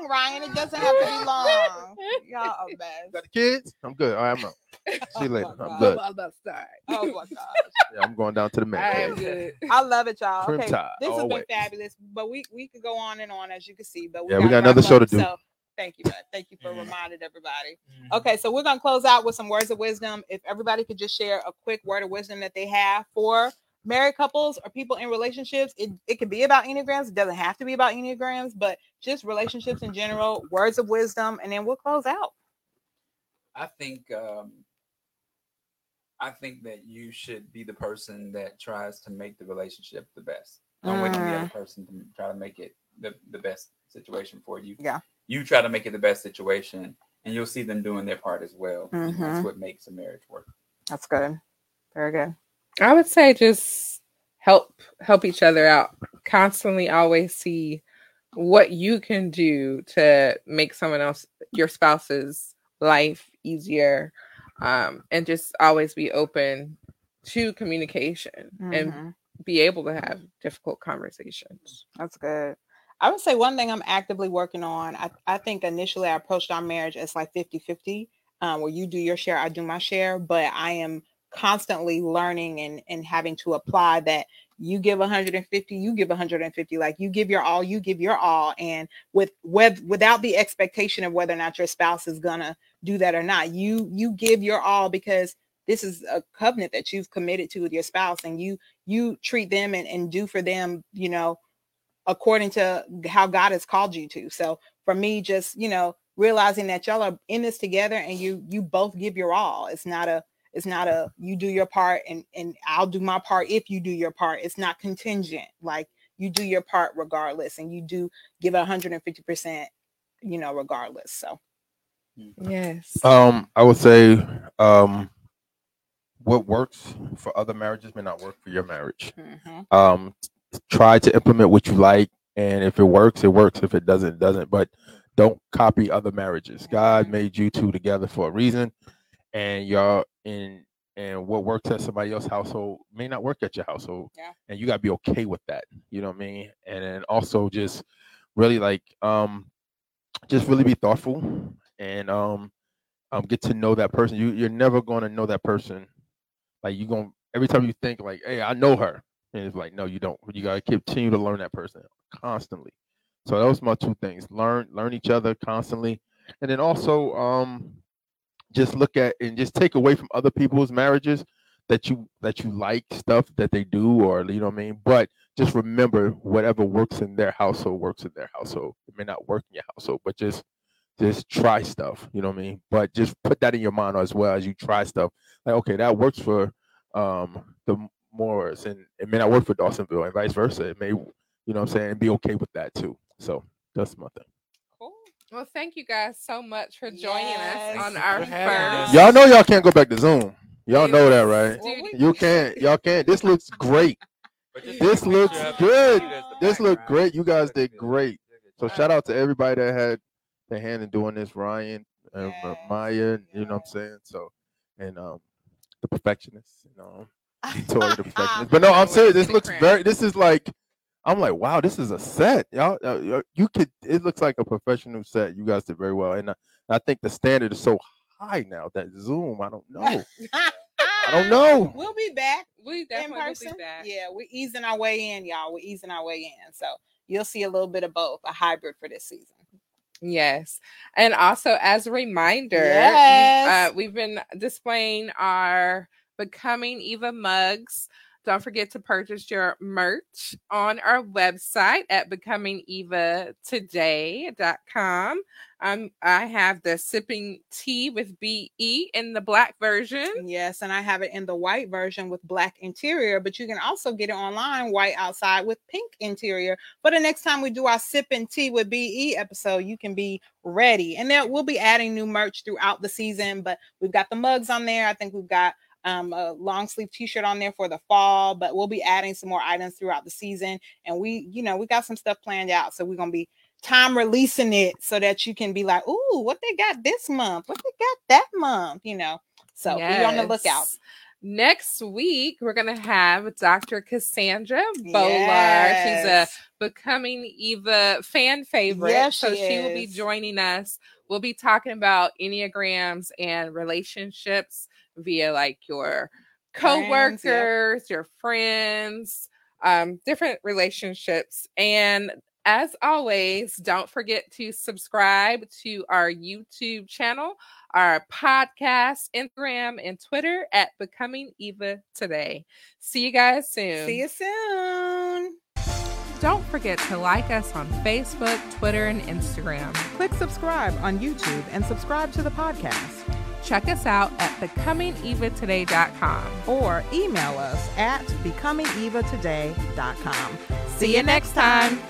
[SPEAKER 2] long, Ryan. It doesn't have to be long. Y'all are best.
[SPEAKER 4] Got the kids? I'm good. All right, I'm out. See you later.
[SPEAKER 2] Oh,
[SPEAKER 4] I'm good.
[SPEAKER 1] I'm about to start.
[SPEAKER 2] Oh my gosh.
[SPEAKER 4] Yeah, I'm going down to the
[SPEAKER 1] I
[SPEAKER 4] man.
[SPEAKER 1] am good.
[SPEAKER 2] I love it, y'all.
[SPEAKER 4] Trim
[SPEAKER 2] Okay,
[SPEAKER 4] tie,
[SPEAKER 2] this has
[SPEAKER 4] always.
[SPEAKER 2] been fabulous, but we we could go on and on as you can see, but we
[SPEAKER 4] Yeah, we
[SPEAKER 2] gotta
[SPEAKER 4] got another show to do.
[SPEAKER 2] So thank you, bud. Thank you for
[SPEAKER 3] Mhm.
[SPEAKER 2] reminding everybody.
[SPEAKER 3] Mhm.
[SPEAKER 2] Okay, so we're gonna close out with some words of wisdom. If everybody could just share a quick word of wisdom that they have for married couples or people in relationships, it, it could be about enneagrams. It doesn't have to be about enneagrams, but just relationships in general, words of wisdom, and then we'll close out.
[SPEAKER 3] I think um, I think that you should be the person that tries to make the relationship the best. Don't wait on the other person to try to make it the, the best situation for you.
[SPEAKER 2] Yeah.
[SPEAKER 3] You try to make it the best situation, and you'll see them doing their part as well.
[SPEAKER 2] Mhm.
[SPEAKER 3] that's what makes a marriage work.
[SPEAKER 2] That's good. Very good.
[SPEAKER 1] I would say just help help each other out. Constantly always see what you can do to make someone else your spouse's life easier um, and just always be open to communication mm-hmm. and be able to have difficult conversations.
[SPEAKER 2] That's good. I would say one thing I'm actively working on. I, I think initially I approached our marriage as like 50 50, um, where you do your share, I do my share, but I am constantly learning and, and having to apply that you give 150 you give 150 like you give your all you give your all. And with with without the expectation of whether or not your spouse is gonna do that or not you you give your all because this is a covenant that you've committed to with your spouse and you you treat them and, and do for them you know according to how god has called you to. So for me just you know realizing that y'all are in this together and you you both give your all. It's not a it's not a you do your part and and I'll do my part if you do your part. It's not contingent. Like you do your part regardless and you do give 150%, you know, regardless. So
[SPEAKER 1] yes.
[SPEAKER 4] Um I would say um what works for other marriages may not work for your marriage. Mm-hmm. Um try to implement what you like and if it works it works if it doesn't it doesn't but don't copy other marriages. God made you two together for a reason and y'all and and what works at somebody else's household may not work at your household.
[SPEAKER 2] Yeah.
[SPEAKER 4] And you gotta be okay with that. You know what I mean? And then also just really like um just really be thoughtful and um um get to know that person. You you're never gonna know that person. Like you gonna every time you think like, hey, I know her. And it's like, no, you don't. You gotta continue to learn that person constantly. So those are my two things. Learn learn each other constantly. And then also um just look at and just take away from other people's marriages that you that you like stuff that they do or you know what I mean. But just remember whatever works in their household works in their household. It may not work in your household, but just just try stuff. You know what I mean. But just put that in your mind as well as you try stuff. Like okay, that works for um the Moores and it may not work for Dawsonville and vice versa. It may you know what I'm saying be okay with that too. So that's my thing.
[SPEAKER 1] Well, thank you guys so much for joining yes. us on our first.
[SPEAKER 4] Y'all know y'all can't go back to Zoom. Y'all know that, right? You can't. Y'all can't. This looks great. This looks good. This looked great. You guys did great. So shout out to everybody that had their hand in doing this. Ryan, uh, Maya, you know what I'm saying? So, and um, the perfectionists, you know, Tori the perfectionist. But no, I'm serious. This looks very. This is like I'm like, wow, this is a set, y'all. Uh, you could. It looks like a professional set. You guys did very well, and I, I think the standard is so high now that Zoom. I don't know. I don't know.
[SPEAKER 2] We'll be back.
[SPEAKER 1] We definitely will be back.
[SPEAKER 2] Yeah, we're easing our way in, y'all. We're easing our way in, so you'll see a little bit of both, a hybrid for this season.
[SPEAKER 1] Yes. And also as a reminder,
[SPEAKER 2] yes.
[SPEAKER 1] uh, we've been displaying our Becoming Eva mugs don't forget to purchase your merch on our website at becomingevatoday.com. Um, I have the sipping tea with BE in the black version.
[SPEAKER 2] Yes, and I have it in the white version with black interior, but you can also get it online, white outside with pink interior. But the next time we do our sipping tea with BE episode, you can be ready. And then we'll be adding new merch throughout the season, but we've got the mugs on there. I think we've got um, a long sleeve t-shirt on there for the fall, but we'll be adding some more items throughout the season. And we, you know, we got some stuff planned out. So we're gonna be time releasing it so that you can be like, ooh, what they got this month? What they got that month? You know. So yes. be on the lookout.
[SPEAKER 1] Next week, we're going to have Dr. Cassandra Bolar. Yes. She's a Becoming Eva fan favorite.
[SPEAKER 2] Yes,
[SPEAKER 1] so
[SPEAKER 2] she,
[SPEAKER 1] she will be joining us. We'll be talking about Enneagrams and relationships via like your coworkers, friends, yep. your friends, um, different relationships. And as always, don't forget to subscribe to our YouTube channel, our podcast, Instagram, and Twitter at Becoming Eva Today. See you guys soon.
[SPEAKER 2] See you soon.
[SPEAKER 1] Don't forget to like us on Facebook, Twitter, and Instagram.
[SPEAKER 2] Click subscribe on YouTube and subscribe to the podcast.
[SPEAKER 1] Check us out at becomingevatoday.com
[SPEAKER 2] or email us at becomingevatoday.com.
[SPEAKER 1] See you next time.